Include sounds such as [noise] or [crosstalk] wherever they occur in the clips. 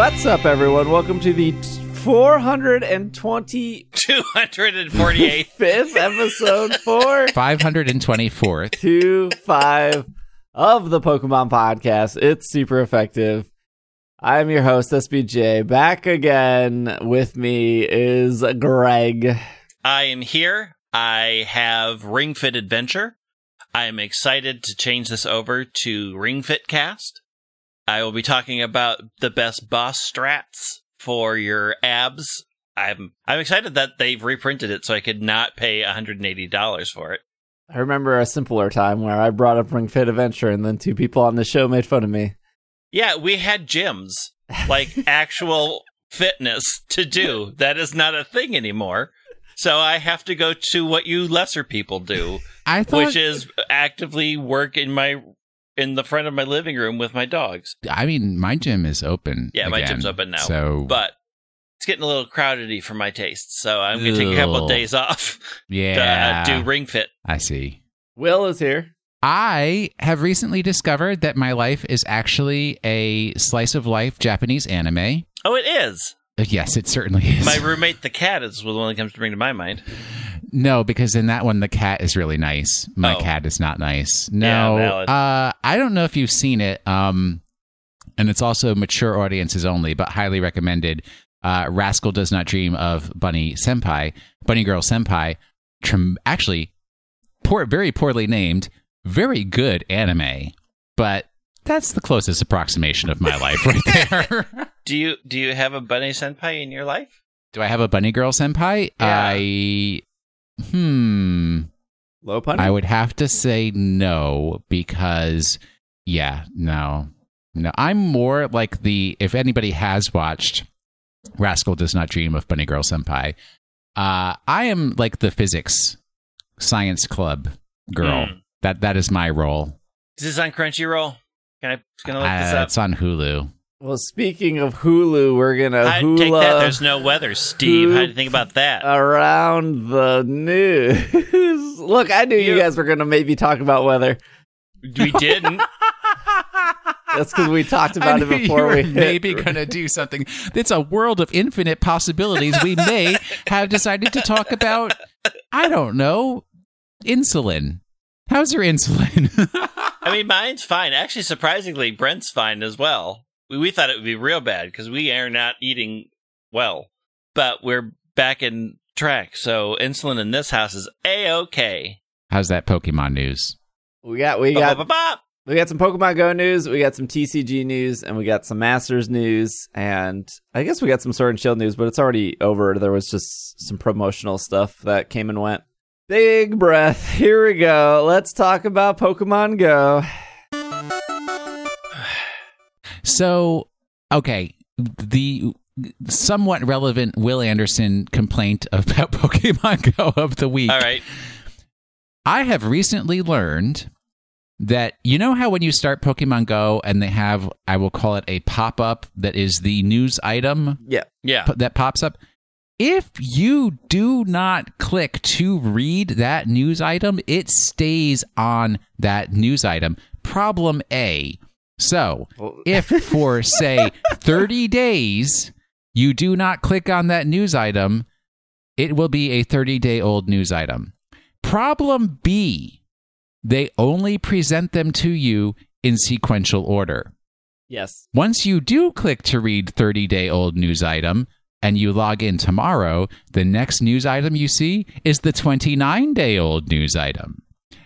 What's up, everyone? Welcome to the 425th 248th. [laughs] episode for 524th. two five of the Pokemon podcast. It's super effective. I'm your host, SBJ. Back again with me is Greg. I am here. I have Ring Fit Adventure. I am excited to change this over to Ring Fit Cast. I will be talking about the best boss strats for your abs. I'm I'm excited that they've reprinted it so I could not pay $180 for it. I remember a simpler time where I brought up Ring Fit Adventure and then two people on the show made fun of me. Yeah, we had gyms, like [laughs] actual fitness to do. That is not a thing anymore. So I have to go to what you lesser people do, I thought. which is actively work in my in the front of my living room with my dogs. I mean, my gym is open. Yeah, my again, gym's open now. So, But it's getting a little crowdedy for my taste. so I'm going to take a couple of days off yeah, [laughs] to uh, do Ring Fit. I see. Will is here. I have recently discovered that my life is actually a slice of life Japanese anime. Oh, it is. Uh, Yes, it certainly is. My roommate, the cat, is the one that comes to bring to my mind. No, because in that one the cat is really nice. My Oh. cat is not nice. No, valid. uh, I don't know if you've seen it. Um, and it's also mature audiences only, but highly recommended. Uh, Rascal does not dream of Bunny Senpai, Bunny Girl Senpai. Trim- actually, poor, very poorly named, very good anime, but that's the closest approximation of my life right [laughs] there. Do you do you have a bunny senpai in your life? Do I have a Bunny Girl Senpai? Yeah. I hmm. Low pun. I would have to say no because, yeah, no, no. I'm more like the if anybody has watched Rascal Does Not Dream of Bunny Girl Senpai, uh, I am like the physics science club girl. Hmm. That that is my role. Is this on Crunchyroll? Can I can I look this Uh, up? it's on Hulu. well, speaking of Hulu, we're gonna I hula take that. There's no weather, Steve. How do you think about that? around the news. [laughs] Look, I knew you, You- guys were gonna maybe talk about weather. we didn't. [laughs] That's because we talked about I it before you were we hit- maybe going to do something. It's a world of infinite possibilities. We may [laughs] have decided to talk about, I don't know, insulin. How's your insulin? [laughs] I mean, mine's fine. Actually, surprisingly, Brent's fine as well. We, we thought it would be real bad because we are not eating well, but we're back in track. So insulin in this house is a okay. How's that Pokemon news? We got we got Bop. we got some Pokemon Go news, we got some TCG news, and we got some Masters news, and I guess we got some Sword and Shield news, but it's already over. There was just some promotional stuff that came and went. Big breath. Here we go. Let's talk about Pokemon Go. [sighs] So, okay, the somewhat relevant Will Anderson complaint about [laughs] Pokemon Go of the week. All right. I have recently learned that you know how when you start Pokemon Go and they have, I will call it a pop up that is the news item Yeah. Yeah. that pops up. If you do not click to read that news item, it stays on that news item. Problem A. So, [laughs] if for say 30 days you do not click on that news item, it will be a 30 day old news item. Problem B. They only present them to you in sequential order. Yes. Once you do click to read 30 day old news item and you log in tomorrow, the next news item you see is the 29 day old news item.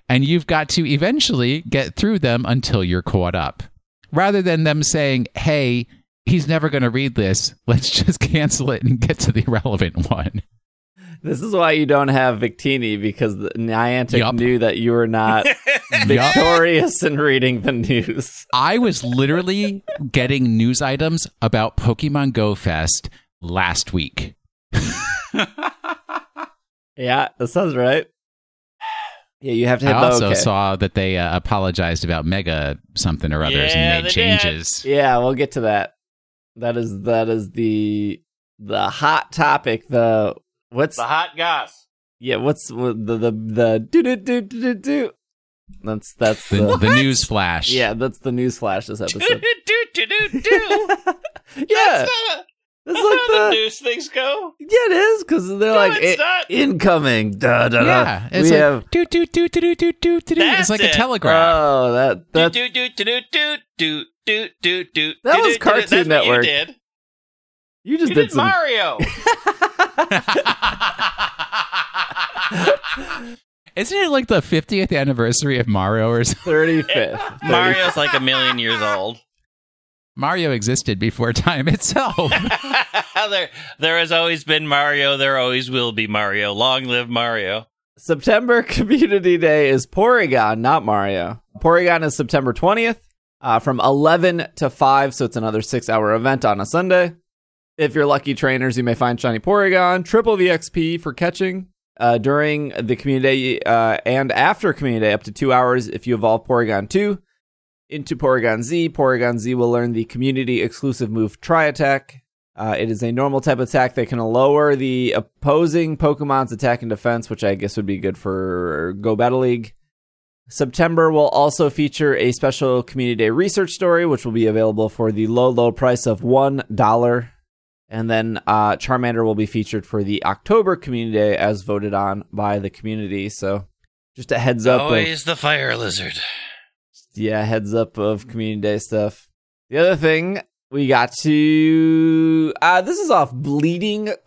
And you've got to eventually get through them until you're caught up. Rather than them saying, hey, he's never going to read this, [laughs] let's just cancel it and get to the relevant one. This is why you don't have Victini because the Niantic Yup. knew that you were not [laughs] victorious in reading the news. I was literally getting news items about Pokemon Go Fest last week. [laughs] Yeah, that sounds right. Yeah, you have to hit I the also okay. saw that they uh, apologized about Mega something or others Yeah, and made they did. changes. Yeah, we'll get to that. That is that is the the hot topic. The what's The hot goss. yeah? What's the the the do do do do do do? That's that's The, the the [laughs] news flash. yeah. That's the news flash this do episode. do do do do. [laughs] yeah, That's not, a, it's that's like not how the news things go. yeah, it is because they're No, like it's "I- not. incoming. Da, da, da. Yeah, it's we like have do do do do do do do do. It's like it. a telegraph. oh that Do that do do do do do do do do do. That was do, do. Cartoon That's Network. What you did. you just You did did some. Mario. Isn't it like the 50th anniversary of Mario or something? Thirty fifth. Mario's like a million years old. Mario existed before [laughs] time itself. [laughs] there, there has always been Mario. There always will be Mario. Long live Mario. September [laughs] Community Day is Porygon, not Mario. Porygon is September 20th uh, from 11 to 5, so it's another six hour event on a Sunday. If you're lucky trainers, you may find Shiny Porygon, triple VXP for catching uh, during the Community Day uh, and after Community Day, up to two hours if you evolve Porygon 2 into Porygon Z. Porygon Z will learn the community exclusive move Tri Attack. Uh, it is a normal type attack that can lower the opposing Pokemon's attack and defense, which I guess would be good for Go Battle League. September will also feature a special Community Day research story, which will be available for the low, low price of $1. And then uh, Charmander will be featured for the October Community Day as voted on by the community. So just a heads up. Always the fire lizard. Yeah, heads up of community day stuff. The other thing we got to uh this is off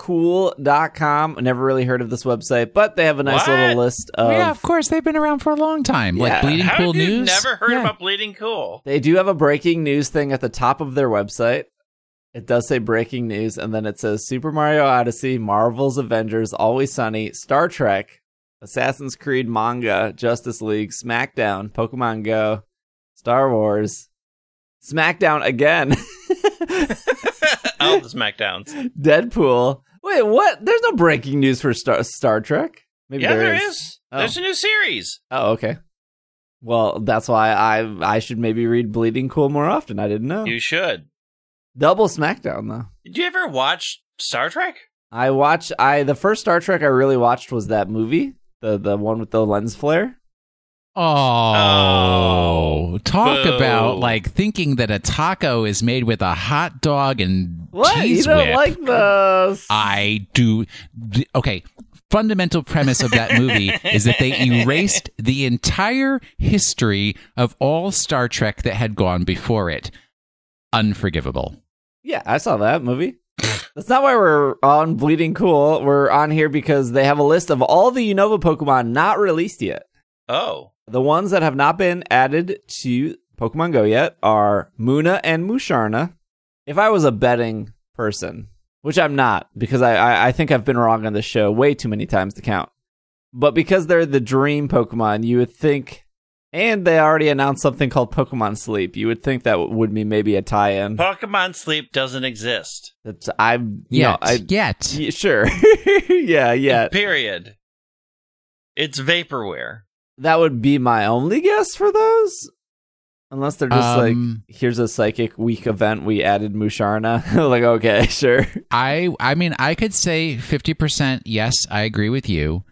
bleedingcool.com. I never really heard of this website, but they have a nice What? little list of yeah, of course. They've been around for a long time. Yeah. Like Bleeding How Cool have you News. never heard Yeah. about Bleeding Cool? They do have a breaking news thing at the top of their website. It does say breaking news, and then it says Super Mario Odyssey, Marvel's Avengers, Always Sunny, Star Trek, Assassin's Creed manga, Justice League, SmackDown, Pokemon Go, Star Wars, SmackDown again, [laughs] All the Smackdowns. Deadpool. Wait, what? There's no breaking news for Star Star Trek. Maybe Yeah, there is. is. Oh. There's a new series. Oh, okay. Well, that's why I I should maybe read Bleeding Cool more often. I didn't know. You should. Double SmackDown though. Did you ever watch Star Trek? I watch I the first Star Trek I really watched was that movie, the the one with the lens flare. Oh, Oh, talk boo. about like thinking that a taco is made with a hot dog and What? cheese you don't whip. like the I do. Okay. Fundamental premise of that movie [laughs] is that they erased the entire history of all Star Trek that had gone before it. Unforgivable. Yeah, I saw that movie. That's not why we're on Bleeding Cool. We're on here because they have a list of all the Unova Pokemon not released yet. Oh. The ones that have not been added to Pokemon Go yet are Munna and Musharna. If I was a betting person, which I'm not, because I, I, I think I've been wrong on this show way too many times to count. But because they're the dream Pokemon, you would think, and they already announced something called Pokemon Sleep. You would think that would be maybe a tie-in. Pokemon Sleep doesn't exist. That's I'm Yet. no, I Yet. [laughs] yeah, sure, yeah, yeah. Period. It's vaporware. That would be my only guess for those. Unless they're just Um, like, here's a psychic week event. We added Musharna. [laughs] like, okay, [laughs] sure. I I mean I could say 50% yes, I agree with you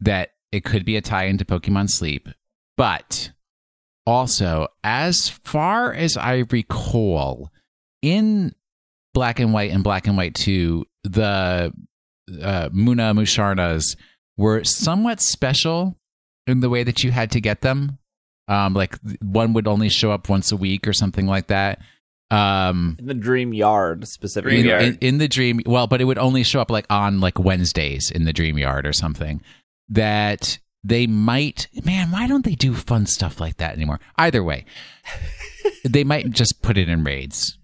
that it could be a tie into Pokemon Sleep. But also, as far as I recall, in Black and White and Black and White 2, the uh, Munna Musharnas were somewhat special in the way that you had to get them. Um, like one would only show up once a week or something like that. Um, In the Dream Yard specifically. Dream in, Yard. in, in the dream well but it would only show up like on like wednesdays in the dream yard or something that they might man why don't they do fun stuff like that anymore either way [laughs] they might just put it in raids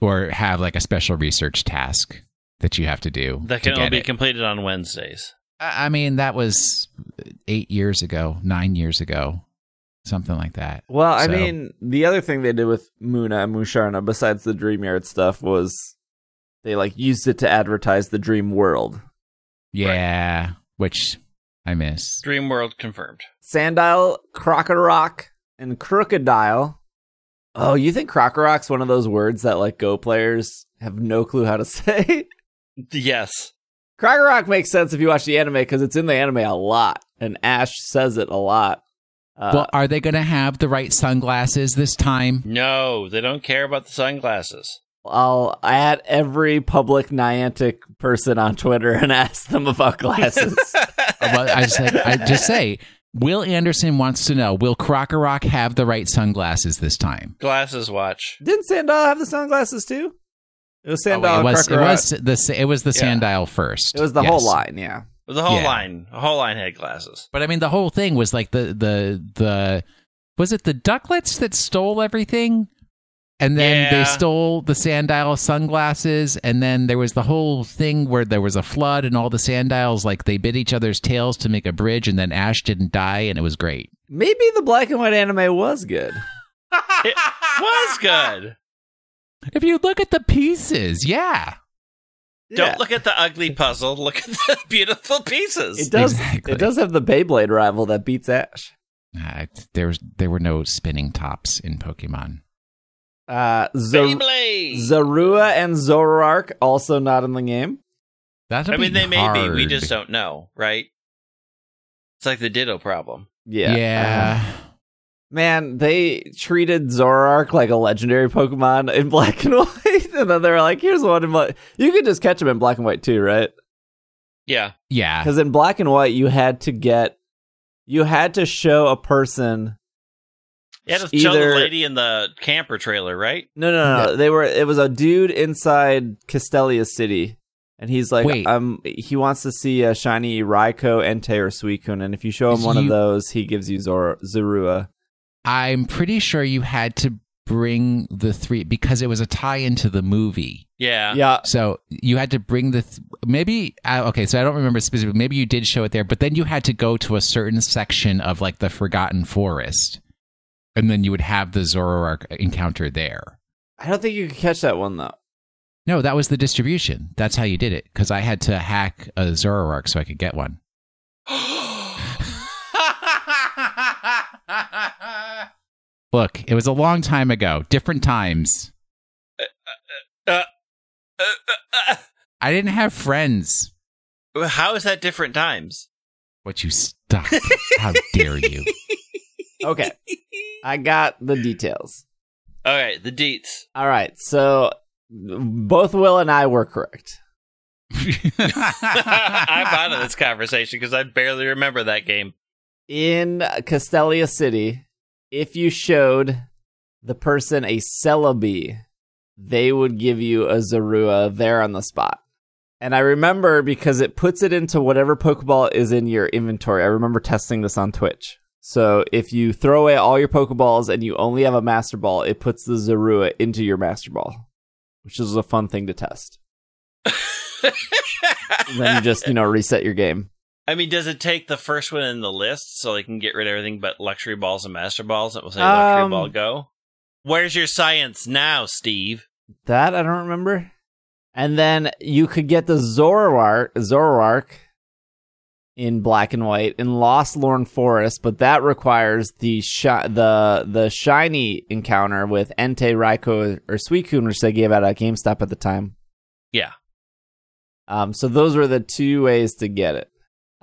or have like a special research task that you have to do That can only get be it. completed on Wednesdays. I I mean that was eight years ago nine years ago something like that Well, I So- mean, the other thing they did with Munna and Musharna, besides the Dream Yard stuff, was they like used it to advertise the Dream World. yeah which i miss Dream World confirmed. Sandile, Krokorok, and Krookodile. Oh, you think Krokorok's one of those words that like Go players have no clue how to [laughs] say? Yes. Krokorok makes sense if you watch the anime because it's in the anime a lot, and Ash says it a lot. Uh, well are they going to have the right sunglasses this time No, they don't care about the sunglasses. I'll add every public Niantic person on Twitter and [laughs] ask them about glasses. [laughs] well, I just, I just say, Will Anderson wants to know: Will Krokorok have the right sunglasses this time? Glasses watch. Didn't Sandal have the sunglasses too? It was Oh, Sandal. it was it was the it was the Yeah. Sandile first. It was the Yes. whole line. Yeah. It was The whole Yeah. line. The whole line had glasses. But I mean, the whole thing was like the the the was it the Duckletts that stole everything, and then Yeah. they stole the Sandile sunglasses, and then there was the whole thing where there was a flood, and all the Sandiles like they bit each other's tails to make a bridge, and then Ash didn't die, and it was great. Maybe the black and white anime was good. [laughs] It was good. If you look at the pieces, yeah, Yeah. Don't look at the ugly puzzle. Look at the [laughs] beautiful pieces. It does. Exactly. It does have the Beyblade rival that beats Ash. uh, there was there were no spinning tops in Pokemon. Uh, Zar- Beyblade. Zorua and Zoroark also not in the game. That'll I mean, be they may be. We just don't know, right? It's like the Ditto problem. Yeah. Yeah. Uh, man, they treated Zoroark like a legendary Pokemon in [laughs] black and white, and then they were like, "Here's one in black." You could just catch him in black and white too, right? Yeah. yeah. Because in black and white, you had to get, you had to show a person. Yeah, to show the Either- lady in the camper trailer, right? No, no, no. They were. It was a dude inside Castelia City, and he's like, Wait. um, he wants to see a shiny Raikou, Entei, or Suicune, and if you show him Is one of those, he gives you Zor- Zorua. I'm pretty sure you had to bring the three because it was a tie into the movie. Yeah. Yeah, So you had to bring the th- maybe uh, okay. So I don't remember specifically. Maybe you did show it there, but then you had to go to a certain section of like the Forgotten Forest, and then you would have the Zoroark encounter there. I don't think you could catch that one though. No, that was the distribution. That's how you did it because I had to hack a Zoroark so I could get one. [gasps] [gasps] Look, it was a long time ago, different times. Uh, uh, uh, I didn't have friends. how is that different times? What you stop? How dare you? [laughs] Okay, I got the details. All right, the deets. All right, so both Will and I were correct. [laughs] I'm out of this conversation because I barely remember that game. In Castelia City, if you showed the person a Celebi, they would give you a Zorua there on the spot. And I remember because it puts it into whatever Pokeball is in your inventory. I remember testing this on Twitch. So if you throw away all your Pokeballs and you only have a Master Ball, it puts the Zorua into your Master Ball, which is a fun thing to test. [laughs] And then you just, you know, reset your game. I mean, does it take the first one in the list so they can get rid of everything but luxury balls and master balls? It will say Um, luxury ball go. Where's your science now, Steve? That I don't remember. And then you could get the Zoroark, Zoroark in black and white in Lostlorn Forest, but that requires the shi- the the shiny encounter with Entei, Raikou, or Suicune, which they gave out at GameStop at the time. Yeah. Um, so those were the two ways to get it.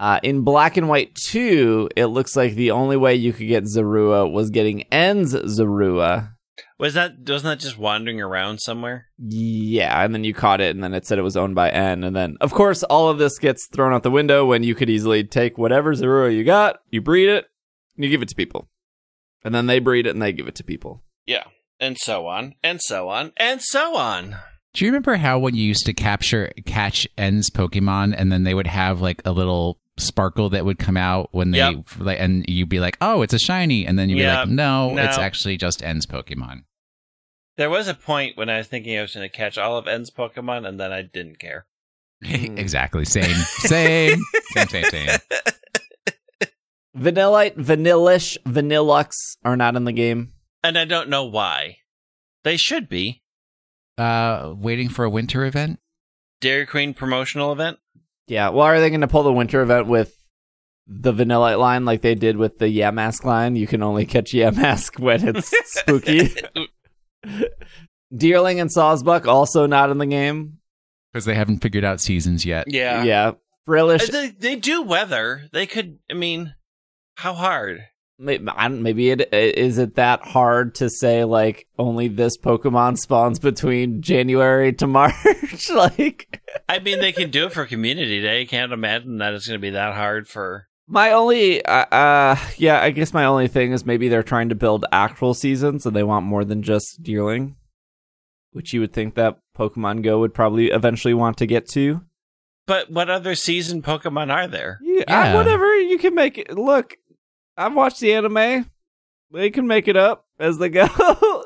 Uh, in Black and White 2, it looks like the only way you could get Zorua was getting N's Zorua. Was that wasn't that just wandering around somewhere? Yeah, and then you caught it, and then it said it was owned by N. And then, of course, all of this gets thrown out the window when you could easily take whatever Zorua you got, you breed it, and you give it to people. And then they breed it and they give it to people. Yeah. And so on, and so on, and so on. Do you remember how when you used to capture catch N's Pokemon and then they would have like a little sparkle that would come out when they Yep. like and you'd be like, "Oh, it's a shiny." And then you'd be like, no, No. it's actually just N's Pokemon." There was a point when I was thinking I was going to catch all of N's Pokemon, and then I didn't care. [laughs] Hmm. exactly. Same. Same. same, same, same. [laughs] Vanillite, Vanillish, Vanillux are not in the game. And I don't know why. They should be. Uh waiting for a winter event? Dairy Queen promotional event? Yeah, well, are they going to pull the winter event with the Vanillite line like they did with the Yamask line? You can only catch Yamask when it's [laughs] spooky. Deerling and Sawsbuck also not in the game. Because they haven't figured out seasons yet. Yeah. Yeah. Frillish. Uh, They, they do weather. They could, I mean, how hard? Maybe, I don't- maybe it is it that hard to say like only this Pokemon spawns between January to [laughs] March. [laughs] like I mean, they can do it for Community Day. Can't imagine that it's going to be that hard for. my only, uh, uh, yeah, I guess my only thing is maybe they're trying to build actual seasons and they want more than just Deerling, which you would think that Pokemon Go would probably eventually want to get to. But what other season Pokemon are there? Yeah, Yeah. whatever you can make it. Look, I've watched the anime. They can make it up as they go. [laughs]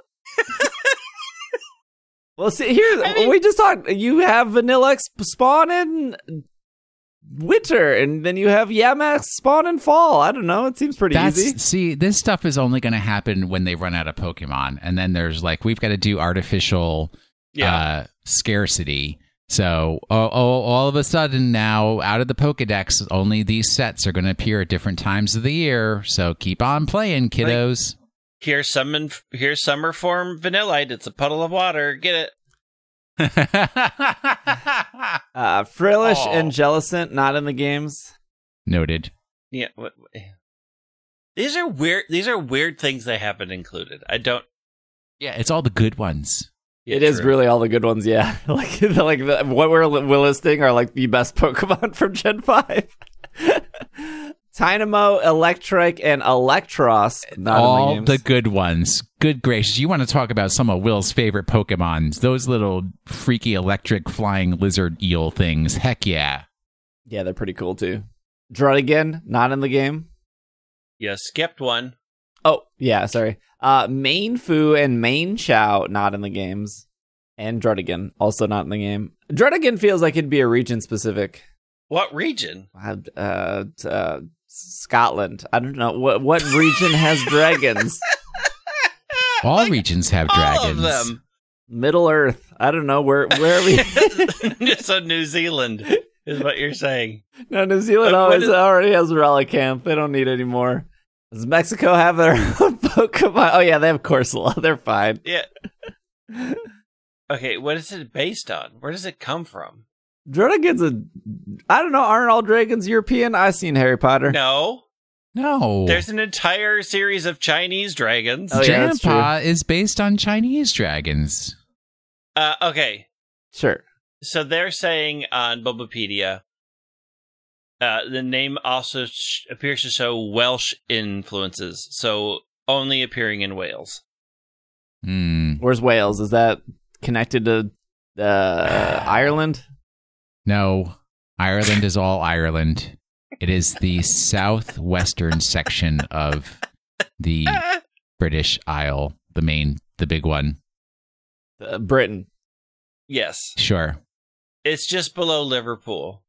well, see here I mean- we just talked. You have Vanilla spawn in winter, and then you have Yamax spawn in fall. I don't know. It seems pretty That's easy. see, this stuff is only going to happen when they run out of Pokemon, and then there's like we've got to do artificial uh, scarcity. So, oh, oh, all of a sudden now, out of the Pokedex, only these sets are going to appear at different times of the year. So keep on playing, kiddos. Here's summon. Here's summer form Vanillite. It's a puddle of water. Get it? [laughs] Uh, Frillish Aw. and Jellicent not in the games. Noted. Yeah. What, these are weird. These are weird things they haven't included. I don't. Yeah, it's all the good ones. It is true. really all the good ones. Yeah, [laughs] like like the, what we're, we're listing are like the best [laughs] Pokemon from Gen Five. [laughs] Tynamo, Eelektrik, and Eelektross. Not all in the, the good ones. Good gracious. You want to talk about some of Will's favorite Pokemons. Those little freaky electric flying lizard eel things. Heck yeah. yeah, they're pretty cool too. Druddigon, not in the game. You skipped one. Oh, yeah, sorry. Uh, Mienfoo and Mienshao, not in the games. And Druddigon, also not in the game. Druddigon feels like it'd be a region specific. What region? Uh, uh, uh, Scotland. I don't know. What what region has [laughs] dragons? All Like, regions have all dragons. of them. Middle Earth. I don't know. Where where are we? [laughs] so New Zealand is what you're saying. no, New Zealand what always is- already has Relicanth. They don't need any more. Does Mexico have their [laughs] own Pokemon? Oh, yeah, they have Corsola. [laughs] They're fine. Yeah. Okay, what is it based on? Where does it come from? Druddigon's a. I don't know. Aren't all dragons European? I've seen Harry Potter. No, No. there's an entire series of Chinese dragons. Oh, yeah, that's Grandpa is based on Chinese dragons. Uh, okay, Sure. so they're saying on Bulbapedia, uh, the name also sh- appears to show Welsh influences, so only appearing in Wales. Hmm. Where's Wales? Is that connected to uh, [sighs] Ireland? No, Ireland is all Ireland. It is the southwestern section of the [laughs] British Isle, the main, the big one. Uh, Britain. yes, Sure. it's just below Liverpool.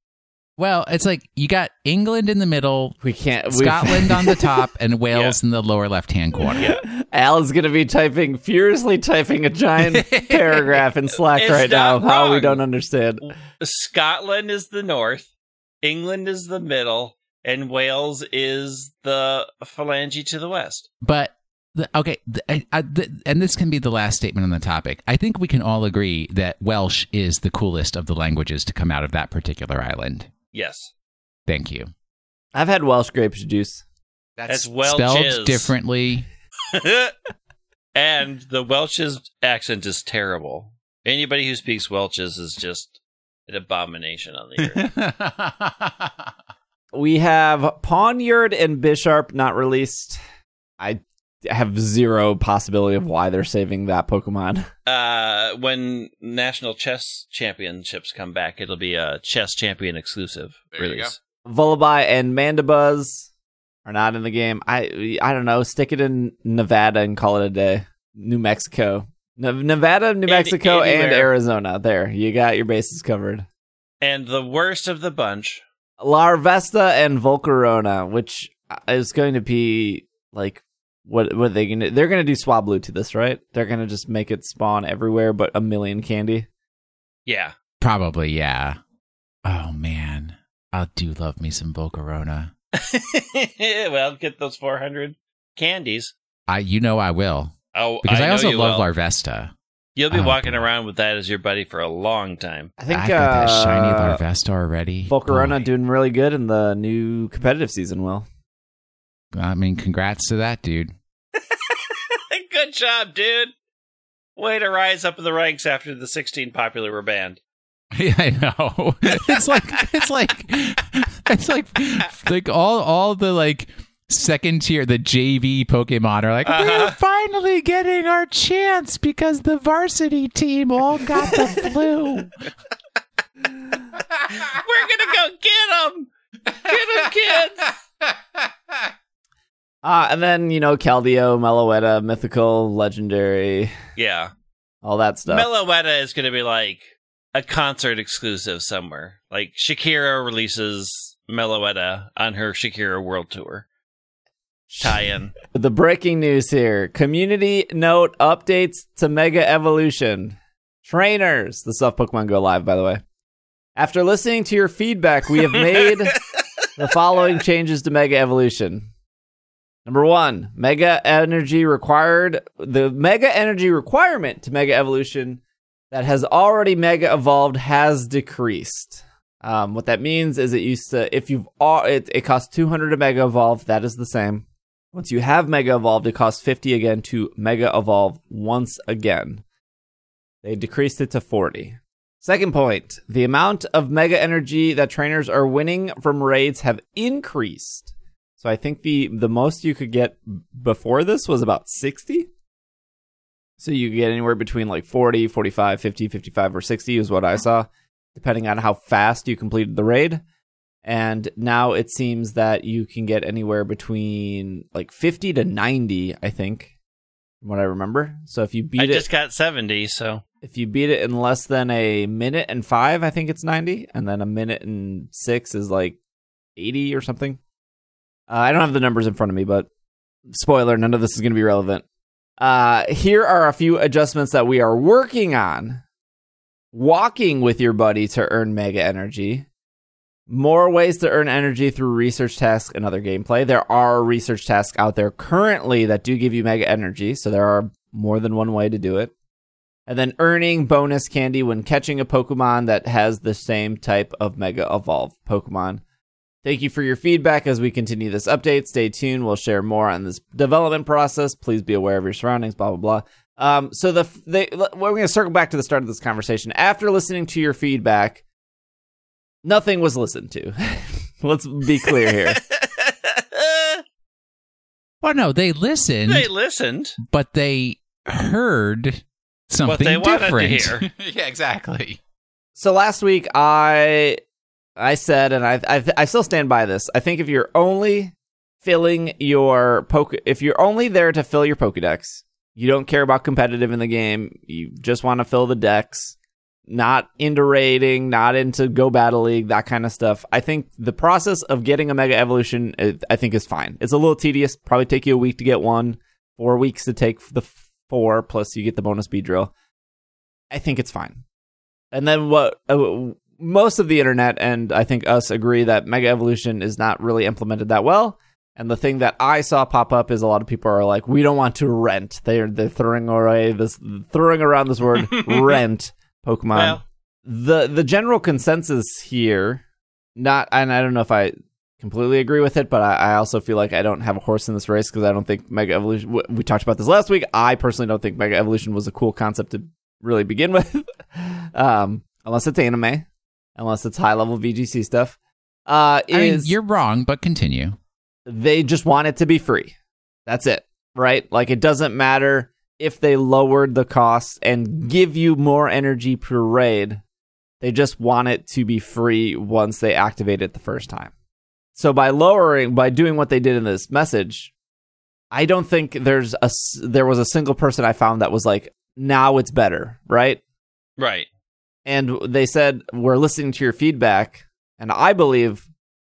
Well, it's like you got England in the middle, We can't. Scotland on the top, and [laughs] Wales in the lower left hand corner. Yeah. Al is going to be typing, furiously typing a giant [laughs] paragraph in Slack It's right now not of how we don't understand. Scotland is the north, England is the middle, and Wales is the phalange to the west. But the, okay, the, I, I, the, and this can be the last statement on the topic. I think we can all agree that Welsh is the coolest of the languages to come out of that particular island. Yes. Thank you. I've had Welsh grape juice. That's Welch spelled is. differently. [laughs] and the Welsh's accent is terrible. Anybody who speaks Welch's is just an abomination on the earth. [laughs] We have Pawniard and Bisharp not released. I have zero possibility of why they're saving that Pokemon. [laughs] uh, when national chess championships come back, it'll be a chess champion exclusive There you release. Vullaby and Mandibuzz are not in the game. I I don't know. Stick it in Nevada and call it a day. New Mexico, Ne- Nevada, New Any- Mexico, and. Arizona. There, you got your bases covered. And the worst of the bunch, Larvesta and Volcarona, which is going to be like what what are they gonna they're gonna do Swablu to this, right? They're gonna just make it spawn everywhere but a million candy. yeah. Probably, yeah. Oh man, I do love me some Volcarona. [laughs] well, get those 400 candies. I, you know, I will Oh, because I, know also love will. Larvesta. You'll be Oh, walking boy. around with that as your buddy for a long time. I think I've got that shiny uh, Larvesta already. Volcarona Boy. doing really good in the new competitive season. Will I mean, congrats to that dude. [laughs] Good job, dude. Way to rise up in the ranks after the 16 popular were banned. [laughs] Yeah, I know. [laughs] It's like it's like it's like like all all the like second tier the JV Pokemon are like Uh-huh. we're finally getting our chance because the varsity team all got the flu. We're gonna go get them. Get them, kids. Uh, and then, you know, Keldeo, Meloetta, Mythical, Legendary, Yeah, all that stuff. Meloetta is gonna be like a concert exclusive somewhere. Like Shakira releases Meloetta on her Shakira World Tour tie-in. [laughs] the breaking news here community note updates to Mega Evolution. Trainers, the stuff Pokemon Go Live, by the way. After listening to your feedback, we have made [laughs] the following changes to Mega Evolution. Number one, Mega Energy required the Mega Energy requirement to Mega Evolution that has already Mega Evolved has decreased. Um, what that means is it used to if you've all it, it costs 200 to Mega Evolve. That is the same. Once you have Mega Evolved, it costs 50 again to Mega Evolve once again. They decreased it to 40. Second point, the amount of Mega Energy that trainers are winning from raids have increased. So I think the the most you could get before this was about 60. So you could get anywhere between like 40, 45, 50, 55 or 60 is what I saw, depending on how fast you completed the raid. And now it seems that you can get anywhere between like 50 to 90, I think, from what I remember. So if you beat it. I it just got 70, so if you beat it in less than a minute and five, I think it's 90. And then a minute and six is like 80 or something. Uh, I don't have the numbers in front of me, but spoiler, none of this is going to be relevant. Uh, here are a few adjustments that we are working on. Walking with your buddy to earn mega energy. More ways to earn energy through research tasks and other gameplay. There are research tasks out there currently that do give you mega energy, so there are more than one way to do it and then earning bonus candy when catching a Pokemon that has the same type of Mega Evolve Pokemon. Thank you for your feedback as we continue this update. Stay tuned. We'll share more on this development process. Please be aware of your surroundings. Blah blah blah. Um, so the they, we're going to circle back to the start of this conversation. After listening to your feedback, nothing was listened to. [laughs] Let's be clear here. [laughs] Well, no, they listened, they listened. but they heard something they wanted to different. hear. [laughs] yeah, exactly. So last week I I said, and I I, I still stand by this. I think if you're only filling your poke, if you're only there to fill your Pokedex, you don't care about competitive in the game. You just want to fill the decks. Not into raiding, not into Go Battle League, that kind of stuff. I think the process of getting a Mega Evolution, I think, is fine. It's a little tedious. Probably take you a week to get one, four weeks to take the four, plus you get the bonus speed drill. I think it's fine. And then what uh, most of the internet and I think us agree that Mega Evolution is not really implemented that well. And the thing that I saw pop up is a lot of people are like, we don't want to rent. They're they're throwing away this throwing around this word [laughs] rent Pokemon. Well, the the general consensus here, not and I don't know if I completely agree with it, but I, I also feel like I don't have a horse in this race because I don't think Mega Evolution. w- We talked about this last week. I personally don't think Mega Evolution was a cool concept to really begin with, [laughs] um, unless it's anime, unless it's high level VGC stuff. Uh, I mean, you're wrong, but continue. they just want it to be free. That's it, right? Like it doesn't matter if they lowered the cost and give you more energy per raid. They just want it to be free once they activate it the first time. So by lowering, by doing what they did in this message, I don't think there's a there was a single person I found that was like, now it's better, right? right. And they said we're listening to your feedback. And i believe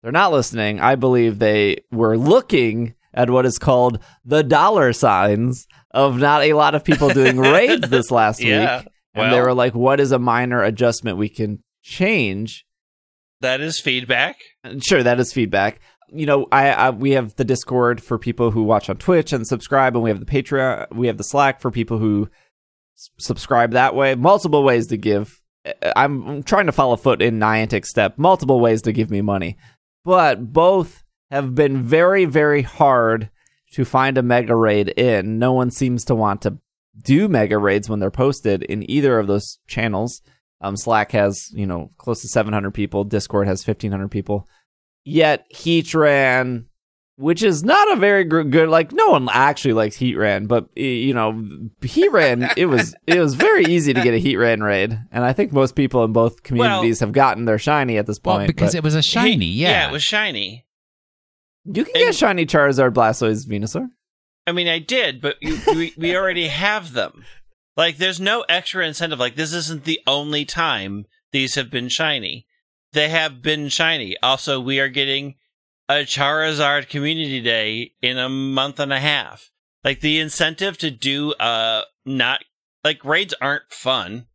they're not listening. I believe they were looking at what is called the dollar signs of not a lot of people doing [laughs] raids this last Yeah. week. And they were like what is a minor adjustment we can change? That is feedback. sure that is feedback. You know I, I we have the discord for people who watch on twitch and subscribe and we have the patreon we have the slack for people who s- subscribe that way. Multiple ways to give Uh, i'm, I'm trying to follow foot in niantic's step multiple ways to give me money but both have been very, very hard to find a mega raid in. No one seems to want to do mega raids when they're posted in either of those channels. Um, Slack has, you know, close to 700 people. Discord has 1,500 people. Yet Heatran, which is not a very good, like, no one actually likes Heatran, but, you know, Heatran, it was, it was very easy to get a Heatran raid. And I think most people in both communities have gotten their shiny at this point Well, point. because but it was a shiny, He- yeah. it was shiny. you can get shiny Charizard, Blastoise, Venusaur. I mean, I did, but you, we, we already have them. Like, there's no extra incentive. Like, this isn't the only time these have been shiny. They have been shiny. Also, we are getting a Charizard Community Day in a month and a half. Like, the incentive to do, uh, not, like, raids aren't fun.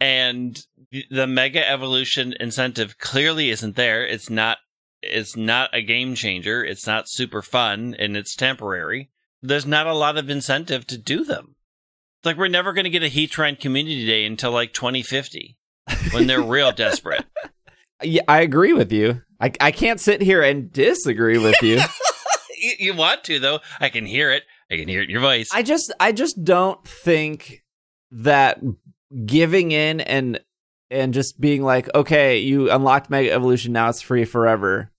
And the- Mega Evolution incentive clearly isn't there. It's not it's not a game changer. It's not super fun and it's temporary. There's not a lot of incentive to do them. It's like we're never going to get a Heatran Community Day until like 2050 when they're real desperate. [laughs] Yeah, I agree with you. I, I can't sit here and disagree with you. [laughs] you, you want to though. I can hear it. I can hear it in your voice. I just I just don't think that giving in and and just being like, okay, you unlocked Mega Evolution, now it's free forever.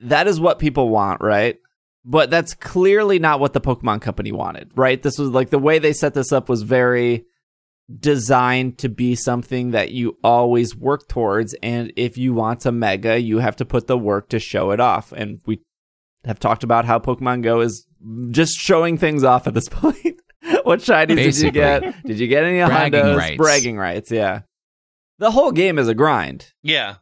That is what people want, right? But that's clearly not what the Pokemon Company wanted, right? This was like the way they set this up was very designed to be something that you always work towards. And if you want a Mega, you have to put the work to show it off. And we have talked about how Pokemon Go is just showing things off at this [laughs] point. what shinies did you get? Did you get any Bragging Hondos? rights. Bragging rights, yeah. The whole game is a grind. yeah.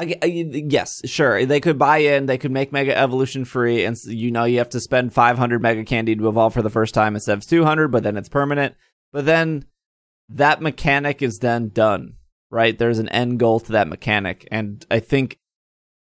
I, I- yes, sure. They could buy in. They could make Mega Evolution free, and you know you have to spend 500 Mega Candy to evolve for the first time instead of 200, but then it's permanent. But then that mechanic is then done, right? There's an end goal to that mechanic, and I think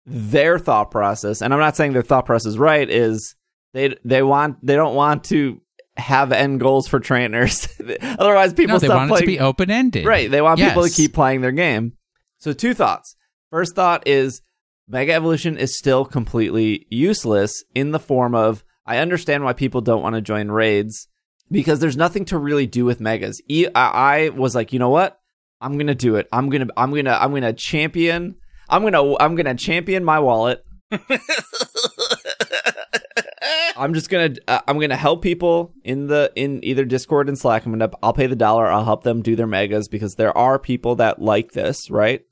their thought process, and I'm not saying their thought process is right, is they they want they don't want to have end goals for trainers. [laughs] Otherwise, people no, they want it to be open ended. Right. They want people to keep playing their game. So, two thoughts. First thought is Mega Evolution is still completely useless in the form of I understand why people don't want to join raids because there's nothing to really do with megas. E- I I was like, you know what? I'm gonna do it. I'm gonna I'm gonna I'm gonna champion. I'm gonna I'm gonna champion my wallet. [laughs] I'm just gonna uh, I'm gonna help people in the in either Discord and Slack. I'm gonna I'll pay the dollar. I'll help them do their megas because there are people that like this, right?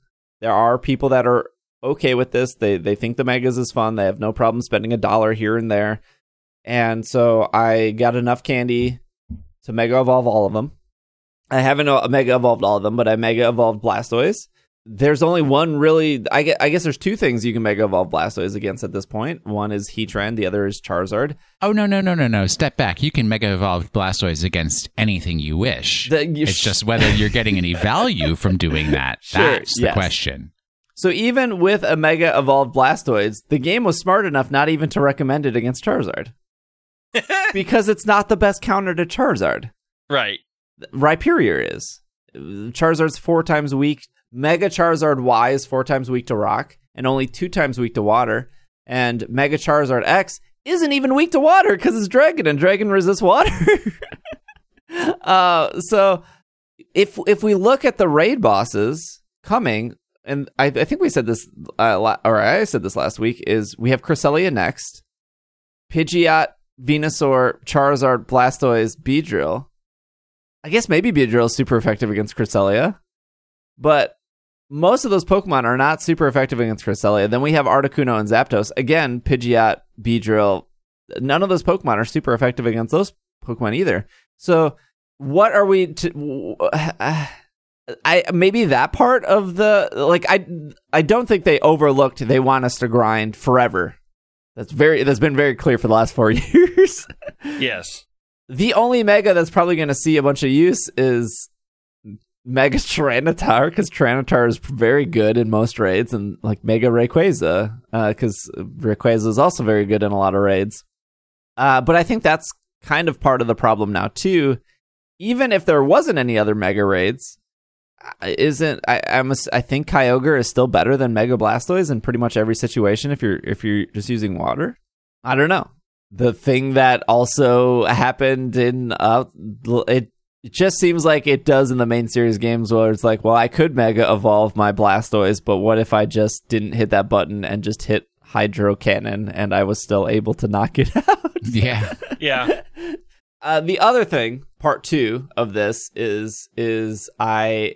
There are people that are okay with this. They they think the megas is fun. They have no problem spending a dollar here and there. And so I got enough candy to mega evolve all of them. I haven't uh, mega evolved all of them, but I mega evolved Blastoise. There's only one really. I guess, I guess there's two things you can mega evolve Blastoise against at this point. One is Heatran, the other is Charizard. Oh no no no no no! Step back. You can mega evolve Blastoise against anything you wish. The- you- it's just whether you're getting any value from doing that. [laughs] Sure, That's the yes. question. So even with a mega evolved Blastoise, the game was smart enough not even to recommend it against Charizard [laughs] because it's not the best counter to Charizard. right. Rhyperior is. Charizard's four times weak. Mega Charizard Y is four times weak to rock and only two times weak to water. And Mega Charizard X isn't even weak to water because it's Dragon and Dragon resists water. [laughs] uh, so if if we look at the raid bosses coming, and I, I think we said this, uh, la- or I said this last week, is we have Cresselia next, Pidgeot, Venusaur, Charizard, Blastoise, Beedrill. I guess maybe Beedrill is super effective against Cresselia, but most of those Pokemon are not super effective against Cresselia. Then we have Articuno and Zapdos. Again, Pidgeot, Beedrill. None of those Pokemon are super effective against those Pokemon either. So, what are we to? I maybe that part of the like I I don't think they overlooked. They want us to grind forever. That's very that's been very clear for the last four [laughs] years. Yes. The only Mega that's probably going to see a bunch of use is Mega Tyranitar because Tyranitar is very good in most raids, and like Mega Rayquaza because Rayquaza is also very good in a lot of raids. Uh, but I think that's kind of part of the problem now too. Even if there wasn't any other Mega raids, isn't I I'm a, I think Kyogre is still better than Mega Blastoise in pretty much every situation if you're if you're just using water. I don't know. The thing that also happened in uh it it just seems like it does in the main series games where it's like, well, I could Mega Evolve my Blastoise, but what if I just didn't hit that button and just hit Hydro Cannon and I was still able to knock it [laughs] out? Yeah. Yeah. Uh, the other thing, part two of this is is I S-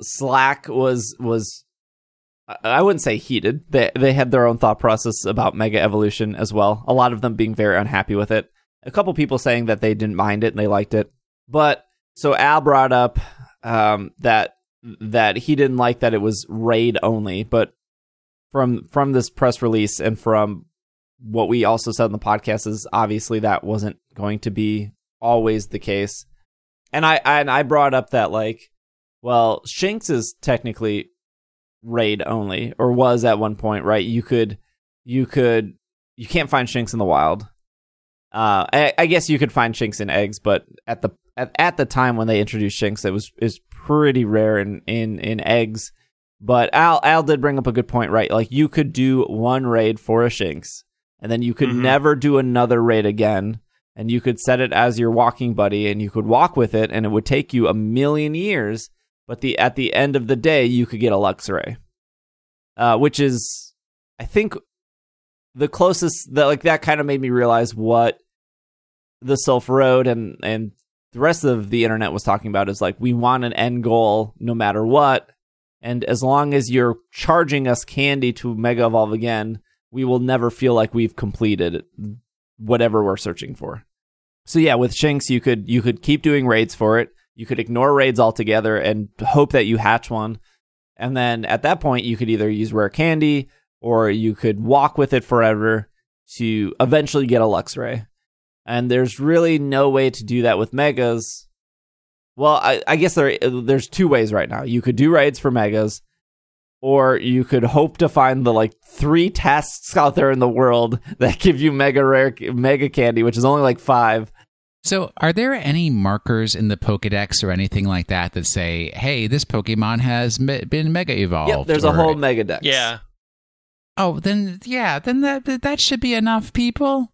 Slack was was I- wouldn't say heated. They they had their own thought process about Mega Evolution as well. A lot of them being very unhappy with it. A couple people saying that they didn't mind it and they liked it. But so Al brought up um, that that he didn't like that it was raid only, but from from this press release and from what we also said in the podcast is obviously that wasn't going to be always the case. And I and I brought up that like, well, Shinx is technically raid only, or was at one point, right? You could you could you can't find Shinx in the wild. Uh, I, I guess you could find Shinx in eggs, but at the at, at the time when they introduced Shinx, it was is pretty rare in, in in eggs. But Al Al did bring up a good point, right? Like you could do one raid for a Shinx, and then you could Mhm. never do another raid again. And you could set it as your walking buddy, and you could walk with it, and it would take you a million years. But the at the end of the day, you could get a Luxray, uh, which is, I think, the closest that like that kind of made me realize what the Silph Road and and the rest of the internet was talking about is like we want an end goal no matter what, and as long as you're charging us candy to Mega Evolve again, we will never feel like we've completed whatever we're searching for. So yeah, with Shinx, you could you could keep doing raids for it. You could ignore raids altogether and hope that you hatch one. And then at that point, you could either use rare candy or you could walk with it forever to eventually get a Luxray. And there's really no way to do that with megas. Well, I, I guess there there's two ways right now. You could do raids for megas, or you could hope to find the like three tests out there in the world that give you mega rare mega candy, which is only like five. So, are there any markers in the Pokedex or anything like that that say, "Hey, this Pokemon has me- been Mega Evolved"? Yep, there's a whole mega dex. Yeah. Oh, then yeah, then that that should be enough, people.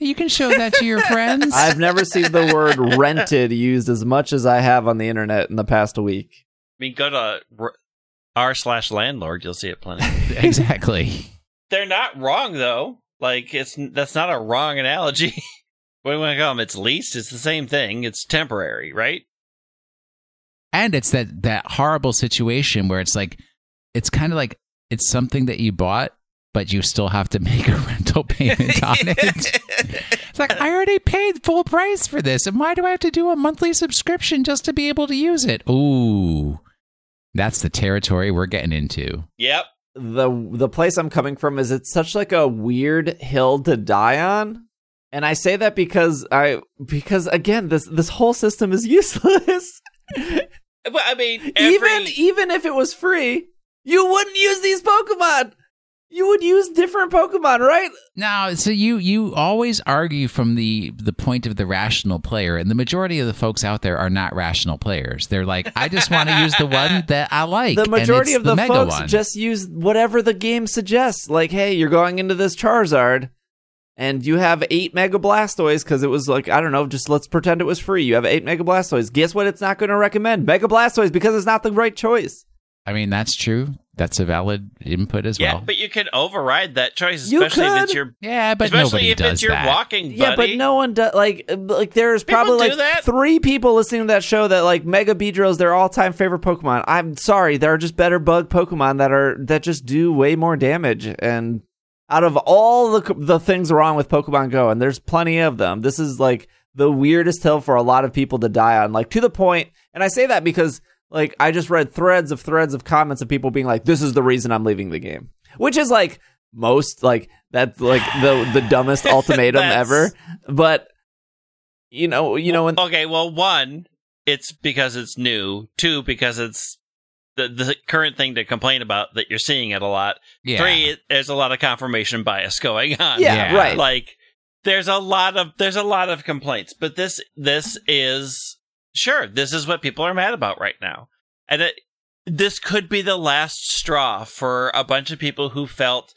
You can show that to your [laughs] friends. I've never seen the word rented used as much as I have on the internet in the past week. I mean, go to r- r slash landlord. You'll see it plenty. [laughs] exactly. They're not wrong though. Like it's that's not a wrong analogy. [laughs] what do you want to call them? It's leased. It's the same thing. It's temporary, right? And it's that that horrible situation where it's like it's kind of like it's something that you bought, but you still have to [laughs] make a rental payment on [laughs] it. It's like I already paid full price for this, and why do I have to do a monthly subscription just to be able to use it? Ooh, that's the territory we're getting into. yep. the the place I'm coming from is it's such like a weird hill to die on. And I say that because I because again this this whole system is [laughs] useless. But I mean, every, even even if it was free, you wouldn't use these Pokemon. You would use different Pokemon, right? Now, so you you always argue from the the point of the rational player, and the majority of the folks out there are not rational players. They're like, I just want to use the one [laughs] that I like. the and majority it's of the, mega folks one. just use whatever the game suggests. Like, hey, you're going into this Charizard, and you have eight Mega Blastoise because it was like I don't know. Just let's pretend it was free. You have eight Mega Blastoise. Guess what? It's not going to recommend Mega Blastoise because it's not the right choice. I mean, that's true. That's a valid input as yeah, well. but you can override that choice, You especially if it's could. your yeah, but especially nobody if does it's your that. walking buddy. Yeah, but no one does. Like, uh, like there's People probably like that. three people listening to that show that like Mega Beedrill's their all-time favorite Pokemon. I'm sorry, there are just better bug Pokemon that are that just do way more damage. And out of all the the things wrong with Pokemon Go, and there's plenty of them, this is like the weirdest hill for a lot of people to die on. Like to the point, and I say that because like I just read threads of threads of comments of people being like, "This is the reason I'm leaving the game," which is like most like that's like the the [laughs] dumbest ultimatum ever. But you know, you know, when okay, well, one, it's because it's new. Two, because it's the the current thing to complain about that you're seeing it a lot. Yeah. Three, there's a lot of confirmation bias [laughs] going on. yeah, Yeah. right. like there's a lot of there's a lot of complaints, but this this is sure this is what people are mad about right now, And it, this could be the last straw for a bunch of people who felt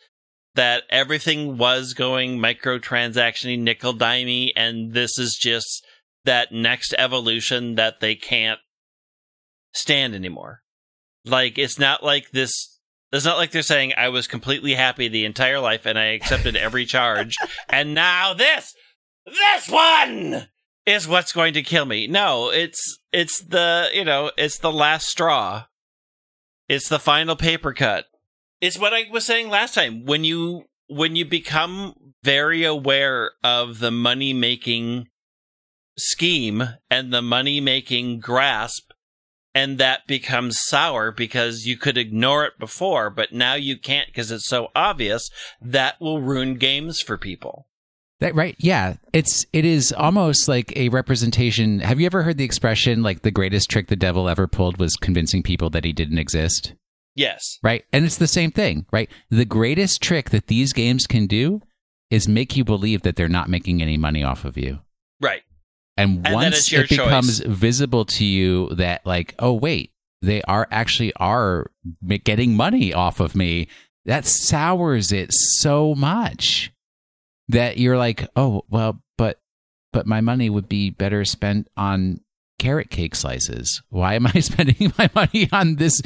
that everything was going microtransaction nickel dimey, and this is just that next evolution that they can't stand anymore. Like it's not like this. It's not like they're saying I was completely happy the entire life and I accepted every charge, [laughs] and now this, this one is what's going to kill me. No, it's it's the you know it's the last straw. It's the final paper cut. It's what I was saying last time. When you when you become very aware of the money making scheme and the money making grasp, and that becomes sour because you could ignore it before, but now you can't because it's so obvious, that will ruin games for people. That right? Yeah, it's it is almost like a representation. Have you ever heard the expression like the greatest trick the devil ever pulled was convincing people that he didn't exist? Yes. Right? And it's the same thing, right? The greatest trick that these games can do is make you believe that they're not making any money off of you. Right. And, And once it becomes choice. visible to you that like, oh wait, they are actually are getting money off of me, that sours it so much that you're like, oh well, but but my money would be better spent on carrot cake slices. Why am I [laughs] spending my money on this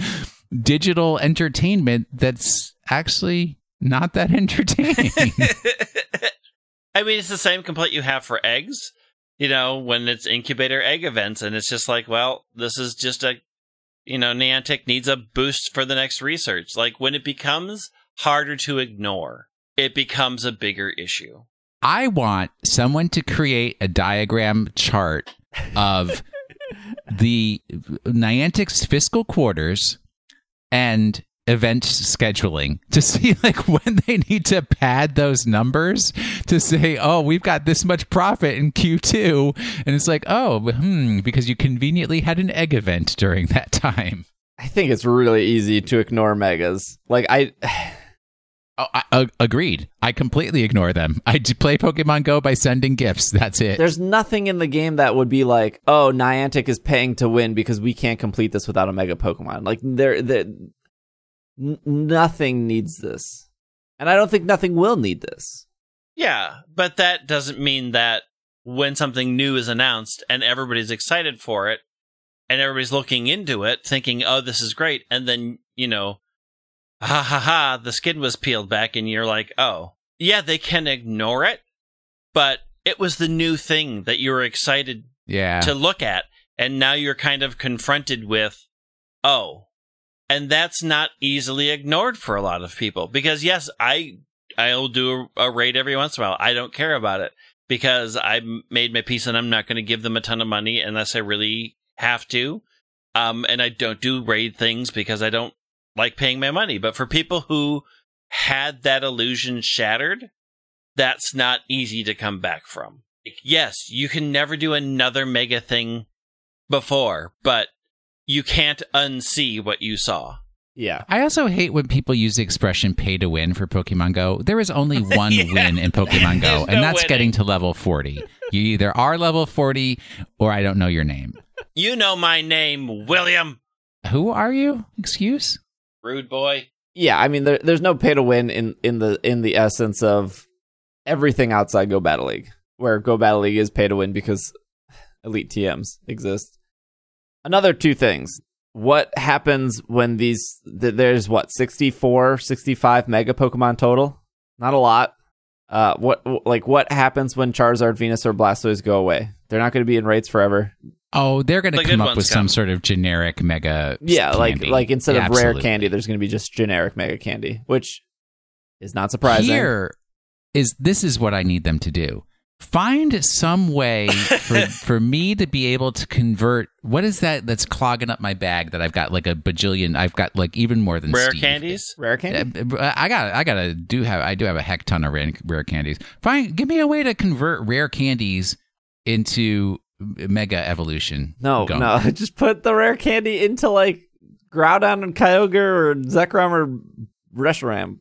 digital entertainment that's actually not that [laughs] entertaining? [laughs] I mean, it's the same complaint you have for eggs. You know, when it's incubator egg events, and it's just like, well, this is just a, you know, Niantic needs a boost for the next research. Like when it becomes harder to ignore, it becomes a bigger issue. I want someone to create a diagram chart of [laughs] the Niantic's fiscal quarters and event scheduling to [laughs] see like when they need to pad those numbers to say, oh, we've got this much profit in Q2. And it's like, oh, hmm, because you conveniently had an egg event during that time. I think it's really easy to ignore megas. Like I [sighs] Oh, I, uh, agreed. I completely ignore them. I play Pokemon Go by sending gifts. That's it. there's nothing in the game that would be like, "Oh, Niantic is paying to win because we can't complete this without a mega Pokemon." Like there n- nothing needs this. And I don't think nothing will need this. Yeah, but that doesn't mean that when something new is announced and everybody's excited for it and everybody's looking into it thinking, oh, this is great. And then, you know, ha ha ha, the skin was peeled back and you're like, oh, yeah, they can ignore it, but it was the new thing that you were excited yeah. to look at. And now you're kind of confronted with, oh, and that's not easily ignored for a lot of people because yes, I, I'll do a, a raid every once in a while. I don't care about it because I made my peace and I'm not going to give them a ton of money unless I really have to. Um, and I don't do raid things because I don't like paying my money. But for people who had that illusion shattered, that's not easy to come back from. Yes, you can never do another mega thing before, but you can't unsee what you saw. Yeah. I also hate when people use the expression pay to win for Pokemon Go. There is only [laughs] one Yeah. win in Pokemon Go, There's and no that's winning. getting to level 40. You either are level 40 or I don't know your name. You know my name, William. Who are you? Excuse? Rude boy. Yeah, I mean there, there's no pay to win in in the in the essence of everything outside Go Battle League, where Go Battle League is pay to win because elite TMs exist. Another two things. What happens when these th- there's what 64 65 mega Pokemon total? Not a lot. Uh what like what happens when Charizard, Venus or Blastoise go away? They're not going to be in raids forever. Oh, they're going to The come up ones with some sort of generic mega. Yeah, like candy. like instead Yeah, of rare absolutely. candy, there's going to be just generic mega candy, which is not surprising. Here is this is what I need them to do. Find some way [laughs] for for me to be able to convert. What is that that's clogging up my bag that I've got like a bajillion? I've got like even more than Rare Steve. candies? Rare candy. Uh, I got I got to do have I do have a heck ton of rare, rare candies. Fine, give me a way to convert rare candies into mega evolution. No, Go. no, [laughs] just put the rare candy into like Groudon and Kyogre or Zekrom or Reshiram.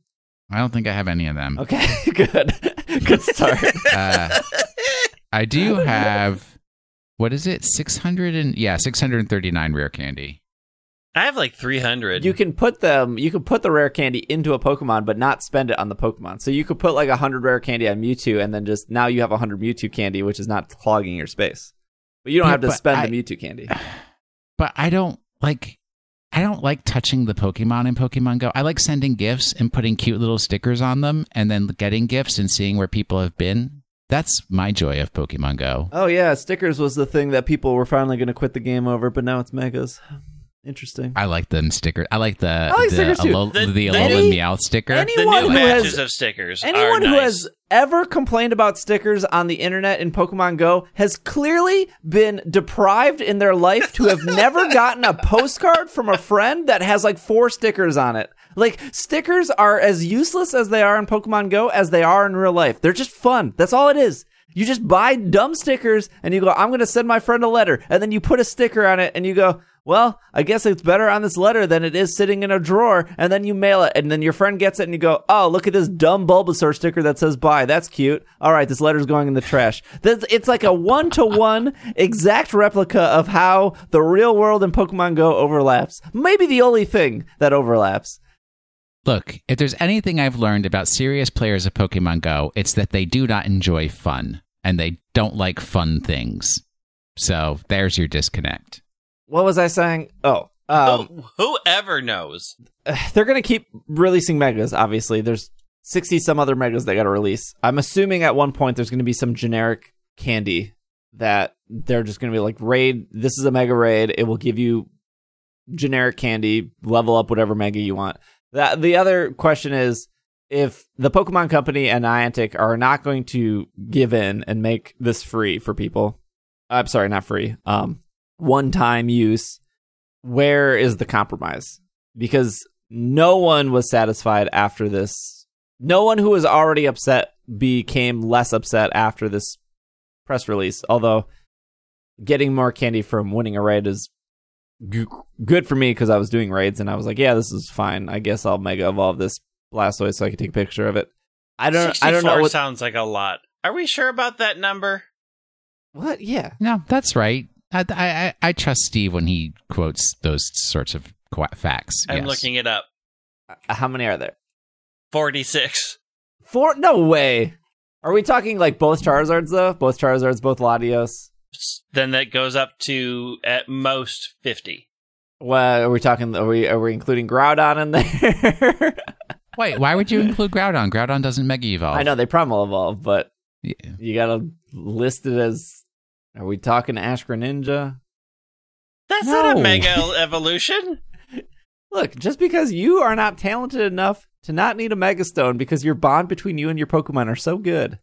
I don't think I have any of them. Okay, [laughs] good, [laughs] good start. Uh, I do have what is it? Six hundred and yeah, six hundred and thirty nine rare candy. I have like 300. you can put them you can put the rare candy into a Pokemon but not spend it on the Pokemon. So you could put like a hundred rare candy on Mewtwo and then just now you have a hundred Mewtwo candy, which is not clogging your space. But you don't Yeah, have to spend I- the Mewtwo candy. [sighs] but I don't like I don't like touching the Pokemon in Pokemon Go. I like sending gifts and putting cute little stickers on them and then getting gifts and seeing where people have been. That's my joy of Pokemon Go. Oh yeah, stickers was the thing that people were finally going to quit the game over, but now it's megas. Interesting. I like them stickers. I like the I like the, stickers too. Alola, The- the, the Alolan any- Meowth sticker. any- the anyone new who batches has- of stickers Anyone are who nice. has ever complained about stickers on the internet in Pokemon Go has clearly been deprived in their life to have [laughs] never gotten a postcard from a friend that has like four stickers on it. Like stickers are as useless as they are in Pokemon Go as they are in real life. They're just fun. That's all it is. You just buy dumb stickers and you go, I'm going to send my friend a letter. And then you put a sticker on it and you go, well, I guess it's better on this letter than it is sitting in a drawer. And then you mail it, and then your friend gets it, and you go, "Oh, look at this dumb Bulbasaur sticker that says "Bye." That's cute. All right, this letter's going in the trash." It's like a one-to-one exact replica of how the real world and Pokemon Go overlaps. Maybe the only thing that overlaps. Look, if there's anything I've learned about serious players of Pokemon Go, it's that they do not enjoy fun and they don't like fun things. So there's your disconnect. What was I saying? Oh, um, Who, whoever knows? [sighs] they're gonna keep releasing megas. Obviously, there's sixty some other megas they got to release. I'm assuming at one point there's gonna be some generic candy that they're just gonna be like raid. This is a mega raid. It will give you generic candy. Level up whatever mega you want. That the other question is if the Pokemon Company and Niantic are not going to give in and make this free for people. I'm sorry, not free. Um, one time use. Where is the compromise? Because no one was satisfied after this. No one who was already upset became less upset after this press release. Although getting more candy from winning a raid is g- good for me because I was doing raids and I was like, yeah, this is fine. I guess I'll mega evolve this Blastoise so I can take a picture of it. I don't. I don't know what. sounds like a lot. Are we sure about that number? what? Yeah. No, that's right. I, I, I trust Steve when he quotes those sorts of qu- facts. I'm yes. looking it up. Uh, How many are there? 46. Four? No way. Are we talking like both Charizards though? Both Charizards, both Latios. Then that goes up to at most 50. Well, are we talking? Are we are we including Groudon in there? [laughs] Wait, why would you include Groudon? Groudon doesn't Mega Evolve. I know they primal evolve, but Yeah. you gotta list it as. Are we talking Ash Greninja? That's not a mega [laughs] evolution. Look, just because you are not talented enough to not need a Mega Stone because your bond between you and your Pokemon are so good.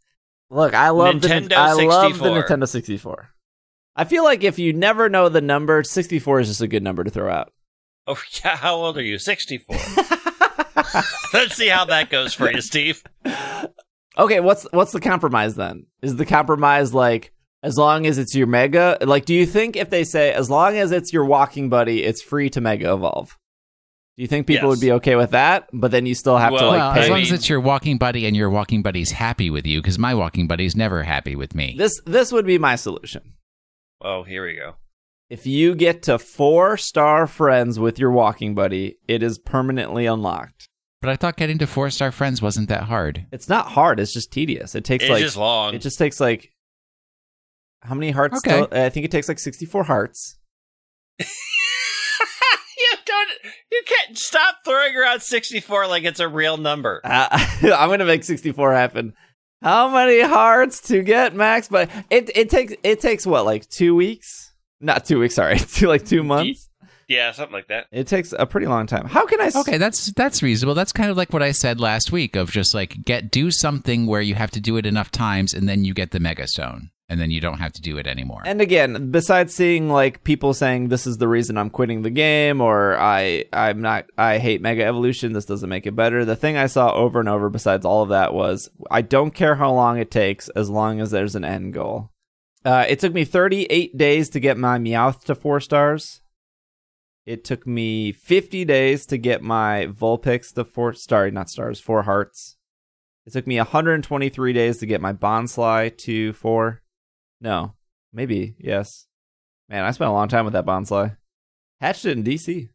Look, I love the Nintendo I love the Nintendo 64. I feel like if you never know the number, 64 is just a good number to throw out. Oh, [laughs] yeah. How old are you? 64. [laughs] Let's see how that goes for you, Steve. Okay, what's what's the compromise then? Is the compromise like as long as it's your mega? Like, do you think if they say as long as it's your walking buddy, it's free to mega evolve? Do you think people Yes. would be okay with that? But then you still have to Well, like well, pay. as long as it's your walking buddy and your walking buddy's happy with you, because my walking buddy's never happy with me. this this would be my solution. Oh, here we go. If you get to four star friends with your walking buddy, it is permanently unlocked. But I thought getting to four star friends wasn't that hard. It's not hard. It's just tedious. It takes It's like just long. it just takes like how many hearts? Okay. to- I think it takes like sixty four hearts. [laughs] you don't. You can't stop throwing around 64 like it's a real number. Uh, [laughs] I'm gonna make 64 happen. How many hearts to get max? But it it takes it takes what like two weeks? Not two weeks. Sorry, [laughs] two like two months. Yeah, something like that. It takes a pretty long time. How can I? s- Okay, that's that's reasonable. That's kind of like what I said last week of just like get do something where you have to do it enough times and then you get the mega stone and then you don't have to do it anymore. And again, besides seeing like people saying this is the reason I'm quitting the game or I I'm not I hate Mega Evolution, this doesn't make it better. The thing I saw over and over besides all of that was I don't care how long it takes as long as there's an end goal. Uh, it took me 38 days to get my Meowth to 4 stars. It took me 50 days to get my Vulpix to 4 sorry, not stars, 4 hearts. It took me 123 days to get my Bonsly to 4. No, maybe yes. Man, I spent a long time with that bonsai. Hatched it in DC.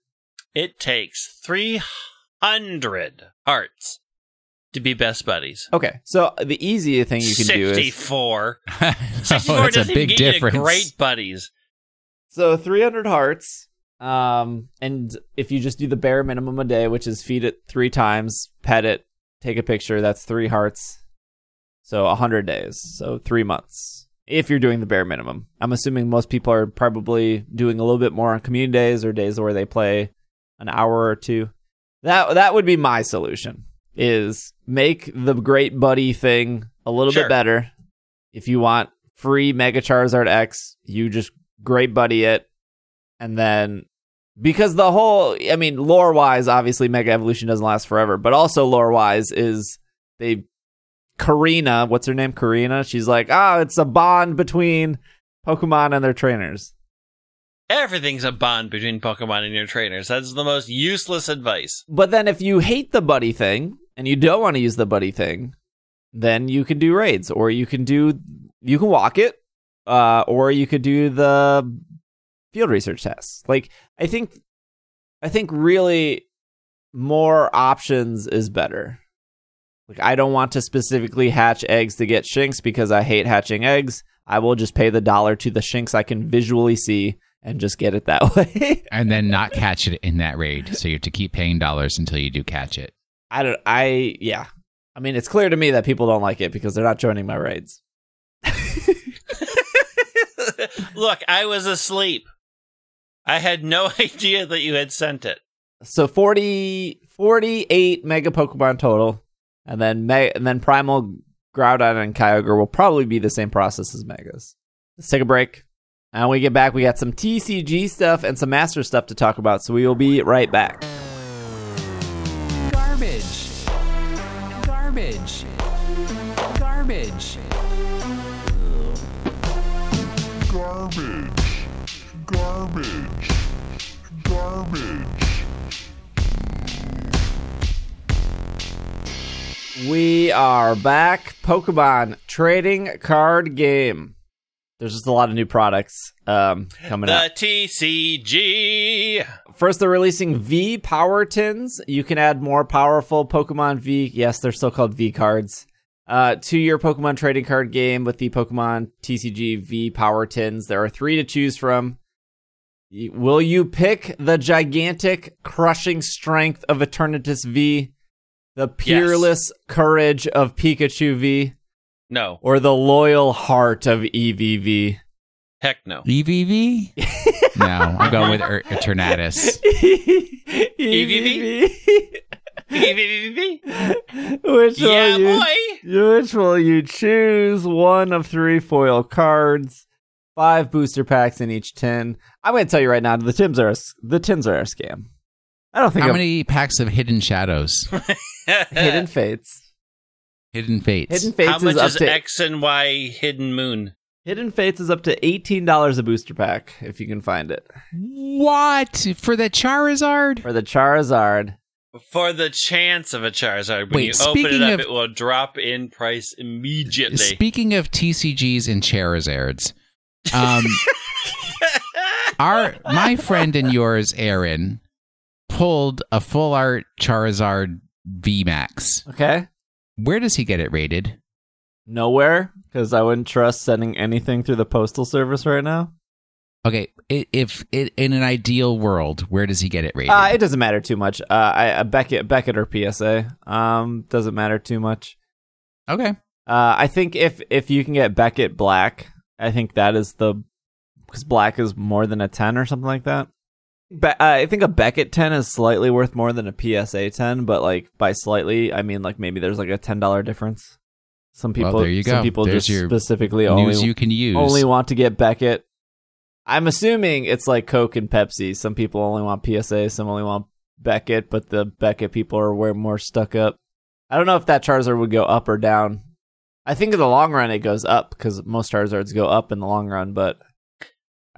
It takes 300 hearts to be best buddies. Okay, so the easiest thing you can do is 64. [laughs] oh, 64 that's a doesn't big even get you difference. great buddies. so 300 hearts. Um, and if you just do the bare minimum a day, which is feed it three times, pet it, take a picture, that's three hearts. So 100 days, so three months. If you're doing the bare minimum, I'm assuming most people are probably doing a little bit more on community days or days where they play an hour or two. That that would be my solution. Is make the great buddy thing a little Sure. bit better. If you want free Mega Charizard X, you just great buddy it, and then because the whole, I mean, lore wise, obviously Mega Evolution doesn't last forever, but also lore wise is they Korrina, what's her name? Korrina. She's like, ah, it's a bond between Pokemon and their trainers. Everything's a bond between Pokemon and your trainers. That's the most useless advice. But then if you hate the buddy thing and you don't want to use the buddy thing, then you can do raids or you can do you can walk it uh or you could do the field research tests. Like I think I think really more options is better. Like I don't want to specifically hatch eggs to get Shinx because I hate hatching eggs. I will just pay the dollar to the Shinx I can visually see and just get it that [laughs] way. and then not catch it in that raid. So you have to keep paying dollars until you do catch it. I don't. I yeah. I mean, it's clear to me that people don't like it because they're not joining my raids. [laughs] Look, I was asleep. I had no [laughs] idea that you had sent it. So 40, 48 mega Pokemon total, and then me- and then Primal, Groudon, and Kyogre will probably be the same process as Megas. Let's take a break. And when we get back, we got some TCG stuff and some Master stuff to talk about. So we will be right back. Garbage. Garbage. Garbage. Garbage. Garbage. Garbage. We are back. Pokemon trading card game. There's just a lot of new products um, coming out. The TCG. First, they're releasing V Power Tins. You can add more powerful Pokemon V. Yes, they're still called V cards. Uh, to your Pokemon trading card game with the Pokemon TCG V Power Tins. There are three to choose from. Will you pick the gigantic, crushing strength of Eternatus V, the peerless courage of Pikachu V, No. or the loyal heart of E EVV? Heck no. EVV? [laughs] no, I'm going with er- Eternatus. [laughs] EVV. yeah, Which will you, boy. which will you choose? One of three foil cards, five booster packs in each tin. I'm going to tell you right now, the tins are a, s- the tins are a scam. I don't think How I'm- many packs of Hidden Shadows? [laughs] hidden fates. Hidden Fates. Hidden fates How much is up is to X and Y Hidden Moon? hidden fates is up to eighteen dollars a booster pack if you can find it What? For the Charizard? for the Charizard. For the chance of a Charizard, when Wait, you open it up, of- it will drop in price immediately. Speaking of TCGs and Charizards, um, [laughs] our my friend and yours, Aaron, pulled a full art Charizard VMAX. Okay, Where does he get it rated? nowhere because I wouldn't trust sending anything through the postal service right now. Okay, i- if in an ideal world, where does he get it rated? Uh, it doesn't matter too much. Uh, I, uh, Beckett, Beckett or PSA, um, doesn't matter too much. okay, Uh, I think if if you can get Beckett Black, I think that is the because Black is more than a ten or something like that. Be- uh, I think a Beckett ten is slightly worth more than a PSA ten, but like by slightly, I mean like maybe there's like a ten dollar difference. Some people, Well, there you some go. people There's just specifically only you can use. only want to get Beckett. I'm assuming it's like Coke and Pepsi. Some people only want PSA, some only want Beckett, but the Beckett people are way more stuck up. I don't know if that Charizard would go up or down. I think in the long run it goes up because most Charizards go up in the long run, but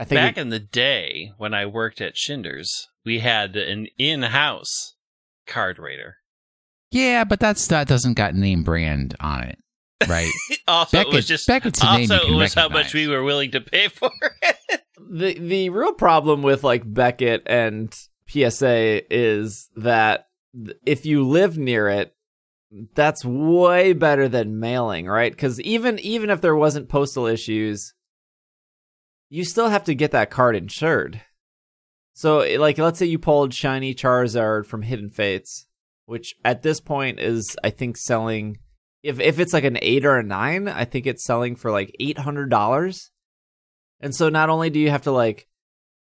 I think Back it- in the day when I worked at Schinders, we had an in-house card raider. yeah, but that's that doesn't got name brand on it, right? [laughs] Also, it was just Beckett's a name also it was how much we were willing to pay for [laughs] it. the the real problem with like Beckett and PSA is that if you live near it, that's way better than mailing, right? Because even even if there wasn't postal issues, you still have to get that card insured. So, like, let's say you pulled shiny Charizard from Hidden Fates, which at this point is, I think, selling. If if it's like an eight or a nine, I think it's selling for like eight hundred dollars. And so, not only do you have to like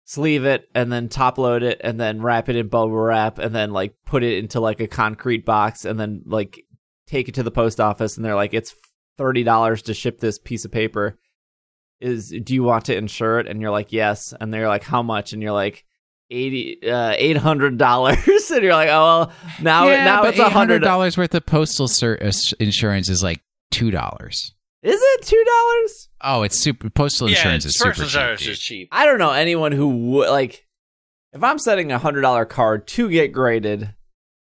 sleeve it and then top load it and then wrap it in bubble wrap and then like put it into like a concrete box and then like take it to the post office and they're like it's thirty dollars to ship this piece of paper. Is do you want to insure it? And you're like yes, and they're like how much? And you're like eighty uh eight hundred dollars [laughs] and you're like oh well now yeah, now it's a hundred dollars worth of postal ser- uh, insurance is like two dollars. is it two dollars Oh, it's super. Postal insurance yeah, is first super insurance cheap. is cheap. I don't know anyone who would like if I'm setting a hundred dollar card to get graded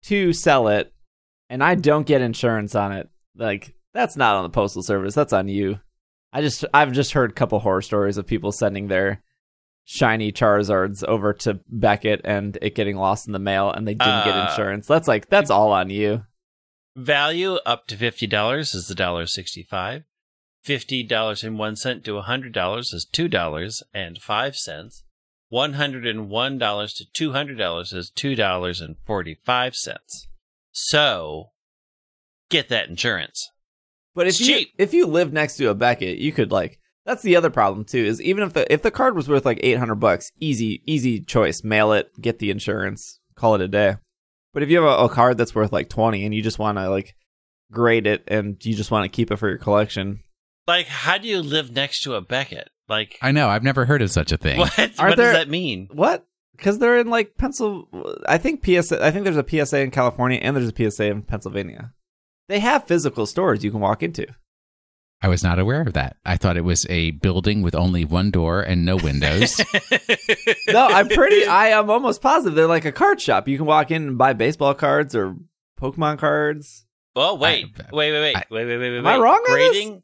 to sell it and I don't get insurance on it, like that's not on the postal service. That's on you. I just I've just heard a couple horror stories of people sending their shiny Charizards over to Beckett and it getting lost in the mail and they didn't get Uh, insurance. That's like that's all on you. Value up to fifty dollars is the dollar sixty-five. Fifty dollars and one cent to hundred dollars is two dollars and five cents. One hundred and one dollars to two hundred dollars is two dollars and forty-five cents. So, get that insurance. But if It's you cheap. if you live next to a Beckett, you could like that's the other problem too is even if the if the card was worth like 800 bucks, easy easy choice, mail it, get the insurance, call it a day. But if you have a, a card that's worth like 20 and you just want to like grade it and you just want to keep it for your collection, Like, how do you live next to a Beckett? Like, I know. I've never heard of such a thing. what? Aren't what there- does that mean? what? Cuz they're in like Pencil I think PSA I think there's a PSA in California and there's a PSA in Pennsylvania. They have physical stores you can walk into. I was not aware of that. I thought it was a building with only one door and no windows. [laughs] no, I'm pretty. I am almost positive they're like a card shop. You can walk in and buy baseball cards or Pokemon cards. Oh wait, I- wait, wait, wait, I- wait, wait, wait, wait. Am I wait. wrong on this? Grading,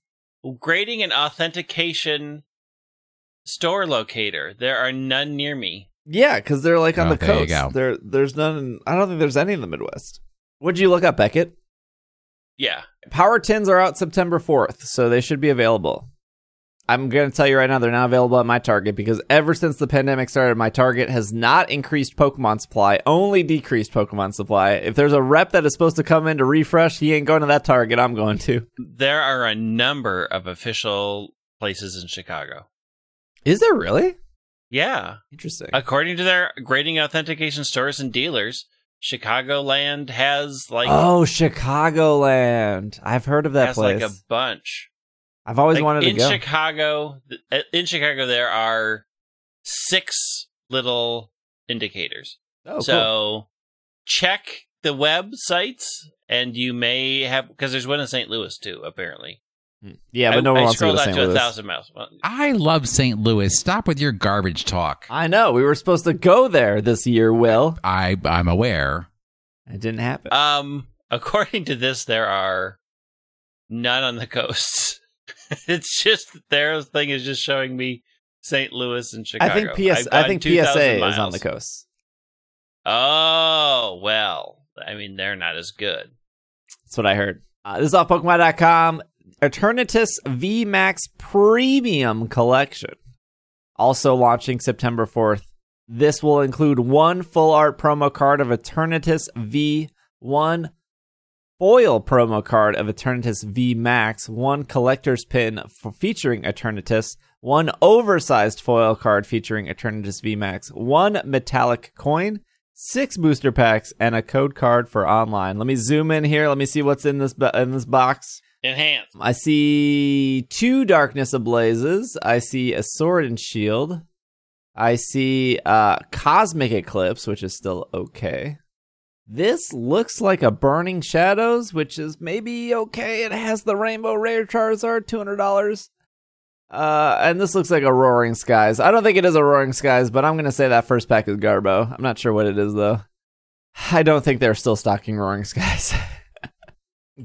grading and authentication store locator. There are none near me. Yeah, because they're like on Oh, the there you coast. go. There, there's none. I don't think there's any in the Midwest. What'd you look up, Beckett? Yeah, Power tins are out September 4th, so they should be available. I'm going to tell you right now, they're not available at my Target because ever since the pandemic started, my Target has not increased Pokemon supply, only decreased Pokemon supply. If there's a rep that is supposed to come in to refresh, he ain't going to that Target. I'm going to. there are a number of official places in Chicago. Is there really? Yeah, Interesting. according to their grading authentication stores and dealers, Chicagoland has like oh, Chicagoland. I've heard of that has place. like a bunch. I've always Like, wanted to in go. Chicago, uh, in Chicago, there are six little indicators. oh, cool. so check the websites, and you may have because there's one in St. Louis too. Apparently, yeah, but I, no one I wants to go scrolled to St. to a Louis. thousand miles. Well, I love St. Louis. Stop with your garbage talk. I know. We were supposed to go there this year, Will. I I'm aware. It didn't happen. Um, [laughs] according to this, there are none on the coasts. [laughs] it's just their thing is just showing me St. Louis and Chicago. I think PS. I've I gone think 2,000 PSA is on the coast. Oh well, I mean they're not as good. That's what I heard. Uh, this is off Pokemon.com. Eternatus V Max Premium Collection. Also launching September 4th. This will include one full art promo card of Eternatus V, one foil promo card of Eternatus V Max, one collector's pin featuring Eternatus, one oversized foil card featuring Eternatus V Max, one metallic coin, six booster packs, and a code card for online. Let me zoom in here. Let me see what's in this in this box. Enhance. I see two Darkness Ablazes. I see a Sword and Shield. I see uh, Cosmic Eclipse, which is still okay. This looks like a Burning Shadows, which is maybe okay. It has the Rainbow Rare Charizard, two hundred dollars. Uh, and this looks like a Roaring Skies. I don't think it is a Roaring Skies, but I'm gonna say that first pack is Garbo. I'm not sure what it is though. I don't think they're still stocking Roaring [laughs] Skies.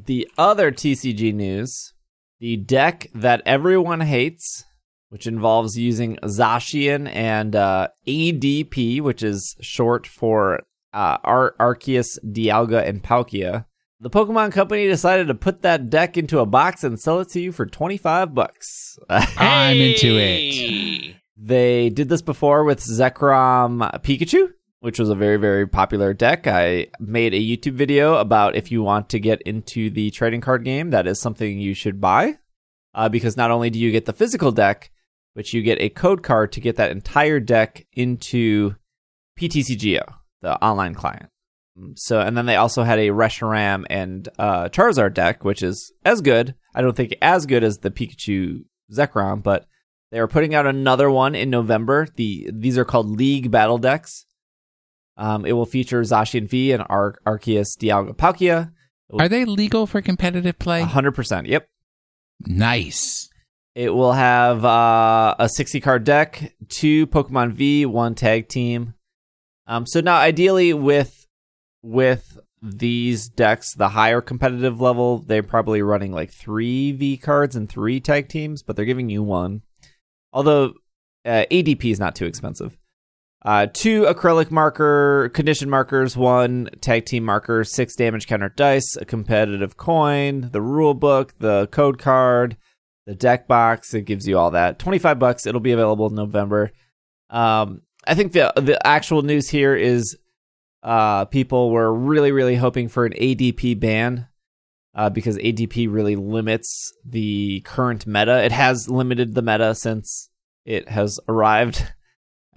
The other TCG news, the deck that everyone hates, which involves using Zacian and uh, ADP, which is short for uh, Ar- Arceus, Dialga, and Palkia. The Pokemon Company decided to put that deck into a box and sell it to you for 25 bucks. [laughs] I'm into it. They did this before with Zekrom Pikachu, which was a very, very popular deck. I made a YouTube video about if you want to get into the trading card game, that is something you should buy. Uh, because not only do you get the physical deck, but you get a code card to get that entire deck into PTCGO, the online client. So, and then they also had a Reshiram and uh, Charizard deck, which is as good. I don't think as good as the Pikachu Zekrom, but they are putting out another one in November. The these are called League Battle decks. Um, it will feature Zacian V and Ar- Arceus Dialga Palkia. Are they legal for competitive play? hundred percent. Yep. Nice. It will have uh, a 60 card deck, two Pokemon V, one tag team. Um, so now, ideally, with with these decks, the higher competitive level, they're probably running like three V cards and three tag teams, but they're giving you one. Although uh, ADP is not too expensive. Uh, two acrylic marker condition markers, one tag team marker, six damage counter dice, a competitive coin, the rule book, the code card, the deck box. It gives you all that. Twenty five bucks. It'll be available in November. Um, I think the the actual news here is uh, people were really really hoping for an ADP ban. Uh, because ADP really limits the current meta. It has limited the meta since it has arrived.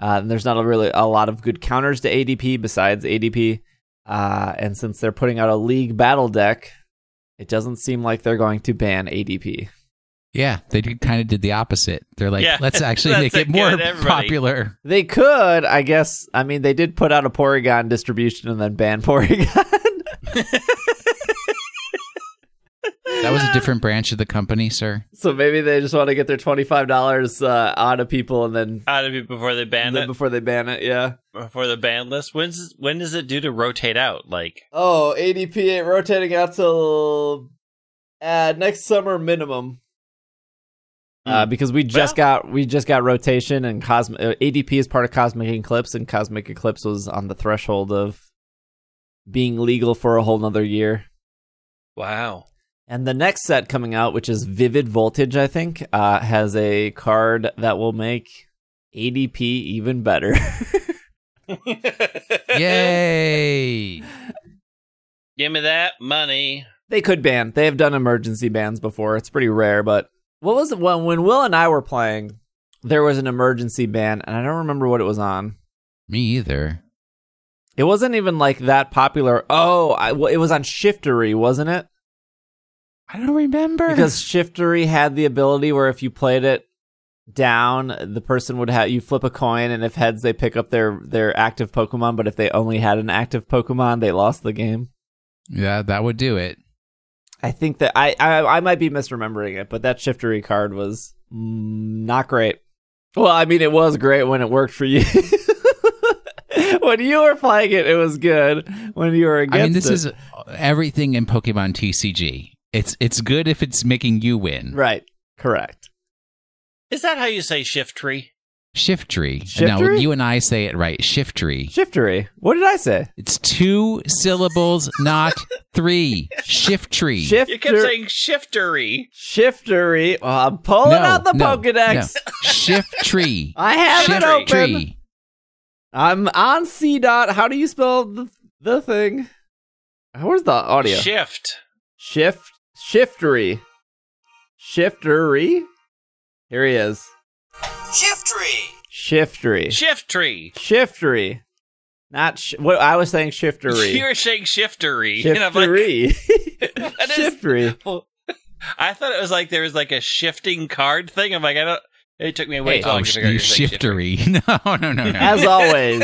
Uh, and there's not a really a lot of good counters to ADP besides ADP. Uh, and since they're putting out a league battle deck, it doesn't seem like they're going to ban ADP. Yeah, they kind of did the opposite. They're like, Yeah, let's [laughs] actually make it it, more everybody. popular. They could, I guess. I mean, they did put out a Porygon distribution and then ban Porygon. [laughs] [laughs] That was a different branch of the company, sir. so maybe they just want to get their twenty five dollars uh, out of people and then, Out of it before they ban it, before they ban it. Yeah. before the ban list. When's when does it due to rotate out? Like Oh, ADP ain't rotating out till uh, next summer minimum. Uh, Hmm. because we just Well- got we just got rotation and cosmic uh, ADP is part of Cosmic Eclipse and Cosmic Eclipse was on the threshold of being legal for a whole nother year. wow. And the next set coming out, which is Vivid Voltage, I think, uh, has a card that will make ADP even better. [laughs] Yay! [laughs] Give me that money. They could ban. They have done emergency bans before. It's pretty rare, but what was it when when Will and I were playing? There was an emergency ban, and I don't remember what it was on. Me either. It wasn't even like that popular. Oh, I, well, it was on Shiftery, wasn't it? I don't remember. Because Shiftery had the ability where if you played it down, the person would have you flip a coin, and if heads, they pick up their their active Pokemon. But if they only had an active Pokemon, they lost the game. yeah, that would do it. I think that I, I I might be misremembering it, but that shiftery card was mm, not great. Well, I mean, it was great when it worked for you. [laughs] when you were playing it, it was good. When you were against I mean, this it, is everything in Pokemon TCG. It's it's good if it's making you win. right. Correct. Is that how you say shift tree? Shift tree. No, Shiftery? you and I say it right. Shift tree. Shiftery. What did I say? It's two syllables, not three. Shift tree. Shifter. You kept saying shiftery. shiftery. Well, I'm pulling no, out the no, Pokedex. no. Shift tree. [laughs] I have Shift it open. tree. I'm on C dot. How do you spell the the thing? Where's the audio? Shift. Shift shiftery. Shiftery? Here he is. Shiftery. Shiftery. Shiftery. Shiftery. Not sh- what I was saying shiftery. [laughs] You were saying shiftery. [laughs] And like, Shiftery. [laughs] What is- shiftery. I thought it was like there was like a shifting card thing. I'm like, I don't. It took me way Hey, too long Oh, to figure out you you're shiftery. No, no, no, no. As always,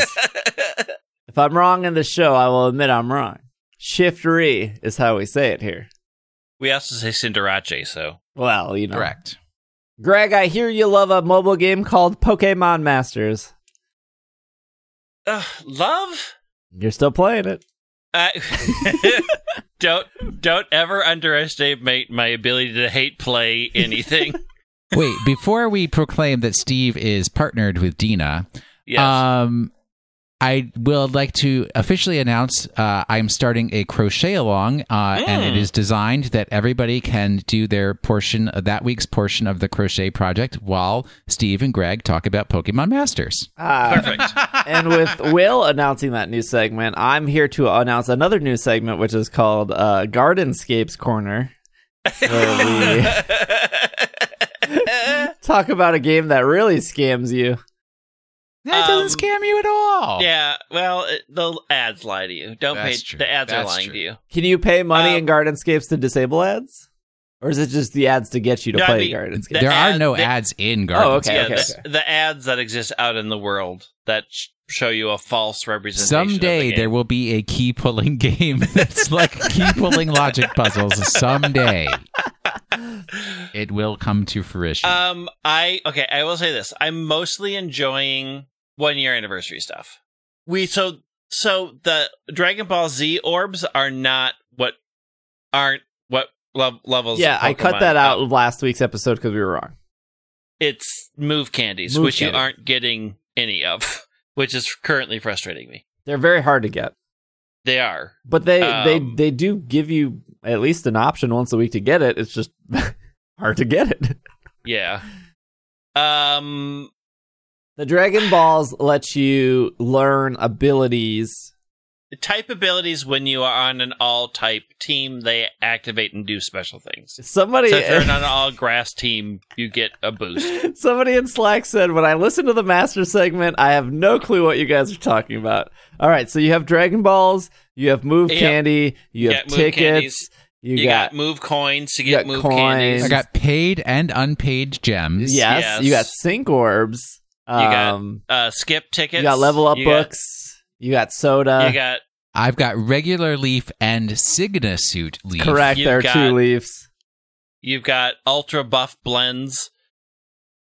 if I'm wrong in the show, I will admit I'm wrong. Shiftery is how we say it here. We also say Cinderace, so Well, you know. Correct. Greg, I hear you love a mobile game called Pokemon Masters. Ugh, love. You're still playing it. Uh, [laughs] don't don't ever underestimate my ability to hate play anything. [laughs] Wait, before we proclaim that Steve is partnered with DeNA, Yes. um, I will like to officially announce uh, I'm starting a crochet along, uh, and it is designed that everybody can do their portion, uh, that week's portion of the crochet project, while Steve and Greg talk about Pokemon Masters. Ah, Perfect. [laughs] and with Will announcing that new segment, I'm here to announce another new segment, which is called uh, Gardenscapes Corner, where we [laughs] [laughs] talk about a game that really scams you. That doesn't Um, scam you at all. yeah. Well, it, the ads lie to you. Don't That's pay. true. The ads are lying true. to you. Can you pay money Um, in Gardenscapes to disable ads? Or is it just the ads to get you to No, I play mean, Gardenscapes? the there are no the- ads in Garden. Oh, okay, yeah, okay, the, okay. the ads that exist out in the world that sh- show you a false representation. of the Someday there will be a key pulling [laughs] game that's like key pulling logic puzzles. Someday [laughs] it will come to fruition. Um, I okay. I will say this. I'm mostly enjoying one year anniversary stuff. We so so the Dragon Ball Z orbs are not what aren't what lev- levels. yeah, I cut that out of last week's episode because we were wrong. It's move candies, Move which candy. you aren't getting any of, [laughs] which is currently frustrating me. They're very hard to get. They are. But they they Um, they do give you at least an option once a week to get it. It's just [laughs] hard to get it. Yeah. Um. The Dragon Balls let you learn abilities. Type abilities when you are on an all type team, they activate and do special things. Somebody So if you're on an all grass team, you get a boost. [laughs] somebody in Slack said when I listen to the Master segment, I have no clue what you guys are talking about. All right, so you have Dragon Balls, you have Move Yep. Candy, you You have got Move tickets, Candies. you, You, got, got, move coins to you get got move coins. candies. I got paid and unpaid gems. yes, Yes. you got Sync Orbs. Got Um, uh, skip tickets. you got Level Up You got- books. you got Soda. you got I've got regular leaf and Sygna suit leaf. Correct. You've there are got- two leaves. you've got ultra buff blends.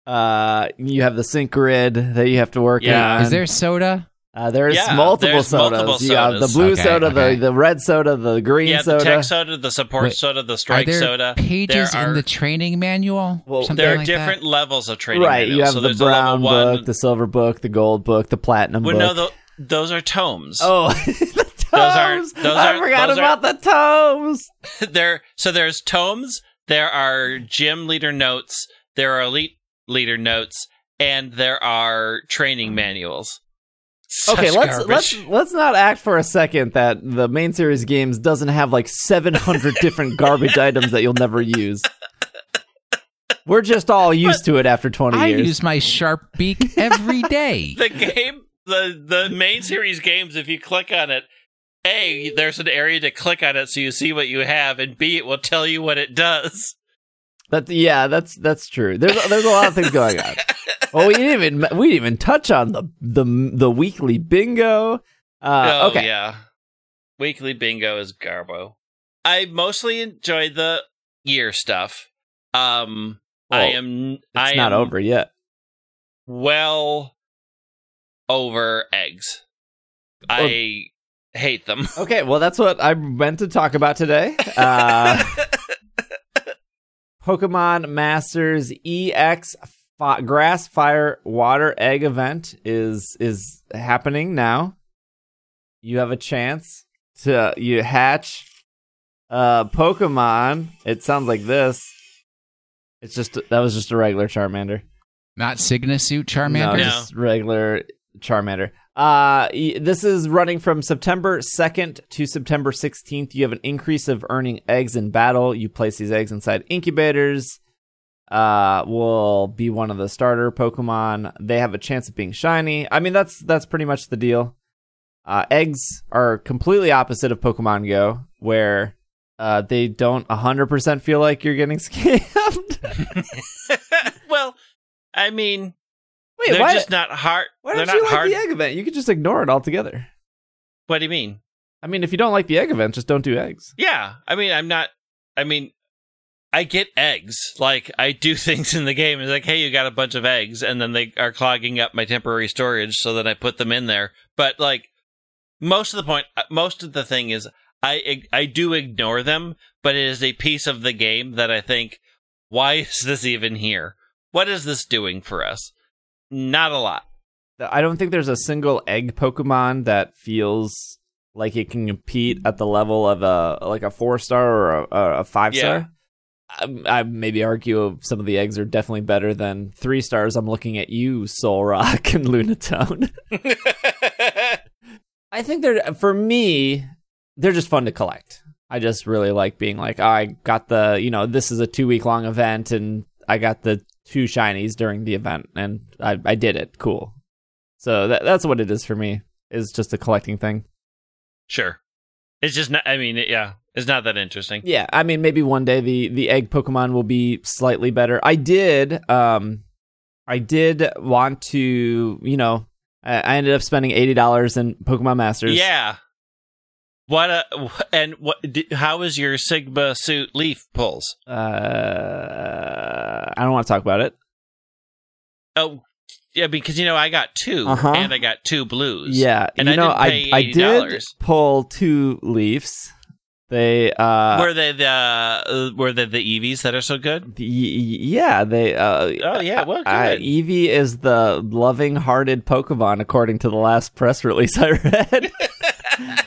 Uh, you have the sync grid that you have to work Yeah. on. Is there soda? Uh, there's Yeah, multiple there's sodas. multiple you have the blue Okay, soda, okay. the the red soda, the green yeah, soda. the tech soda, the support Wait, soda, the Are strike there soda. pages there are, in the training manual? Well, There are like different that? levels of training. right, you have so the there's a brown one. book, the silver book, the gold book, the platinum well, book. no, tho- those are tomes. oh, [laughs] the tomes. aren't- those I aren't- forgot those about the tomes. [laughs] there so there's tomes there are gym leader notes there are elite leader notes and there are training manuals Such okay, let's garbage. let's let's not act for a second that the main series games doesn't have like 700 [laughs] different garbage items that you'll never use. We're just all used to it after 20 I years. use my sharp beak every day. [laughs] the game the the main series games if you click on it a there's an area to click on it so you see what you have and b it will tell you what it does That yeah, that's that's true. There's there's a lot of things going on. [laughs] Well, we didn't even we didn't even touch on the the the weekly bingo. Uh, oh okay, yeah weekly bingo is garbo i mostly enjoy the year stuff um i am it's i not am over yet. well over eggs. I hate them. [laughs] Okay, well that's what I meant to talk about today. [laughs] Uh, Pokemon Masters EX Fi- Grass Fire Water Egg event is is happening now. You have a chance to you hatch uh Pokemon. It sounds like this. It's just that was just a regular Charmander. Not Sygna suit Charmander? No. just regular Charmander. Uh, this is running from September 2nd to September 16th. You have an increase of earning eggs in battle. You place these eggs inside incubators. Uh, will be one of the starter Pokemon. They have a chance of being shiny. I mean, that's that's pretty much the deal. Uh, eggs are completely opposite of Pokemon Go, where uh, they don't 100% feel like you're getting [laughs] scammed. [laughs] well, I mean, Wait, they're why, just not hard. why don't you like hard. the egg event? You could just ignore it altogether. What do you mean? I mean, if you don't like the egg event, just don't do eggs. Yeah, I mean, I'm not. I mean, I get eggs. Like I do [laughs] things in the game. It's like, hey, you got a bunch of eggs, and then they are clogging up my temporary storage, so that I put them in there. But like, most of the point, uh, most of the thing is, I I do ignore them, but it is a piece of the game that I think, why [laughs] is this even here? What is this doing for us? Not a lot. I don't think there's a single egg Pokemon that feels like it can compete at the level of a like a four star or a, a five star. I, I maybe argue some of the eggs are definitely better than three stars. I'm looking at you, Solrock and Lunatone. [laughs] I think they're for me, they're just fun to collect. I just really like being like, oh, I got the, you know, this is a two week long event and I got the two shinies during the event and I, I did it. Cool. So that, that's what it is for me. Is just a collecting thing. Sure. It's just not, I mean, yeah, it's not that interesting. Yeah, I mean, maybe one day the the egg Pokemon will be slightly better. I did, um, I did want to, you know, I, I ended up spending eighty dollars in Pokemon Masters. Yeah. What a, and what, how was your Sygna suit leaf pulls? Uh, I don't want to talk about it. Oh, yeah, because, you know, I got 2 Uh-huh. and I got two blues. Yeah, And you I know, I I did pull two Leafs. They uh, were they the, uh, were they the Eevees that are so good? y- yeah, they uh, Oh, yeah, well, Uh, good. Eevee is the loving-hearted Pokemon, according to the last press [laughs] release I read. [laughs]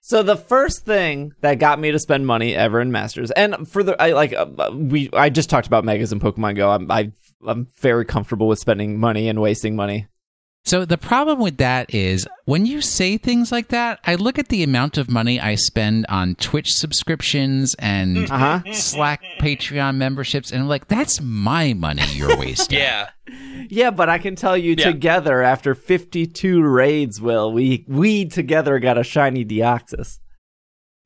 so the first thing that got me to spend money ever in Masters, and for the I like uh, we I just talked about Megas and Pokemon Go. I'm I, I'm very comfortable with spending money and wasting money. So the problem with that is when you say things like that, I look at the amount of money I spend on Twitch subscriptions and [laughs] Uh huh. Slack Patreon memberships, and I'm like, that's my money you're [laughs] wasting. Yeah. Yeah, but I can tell you Yeah. together after 52 raids, Will we we together got a shiny Deoxys.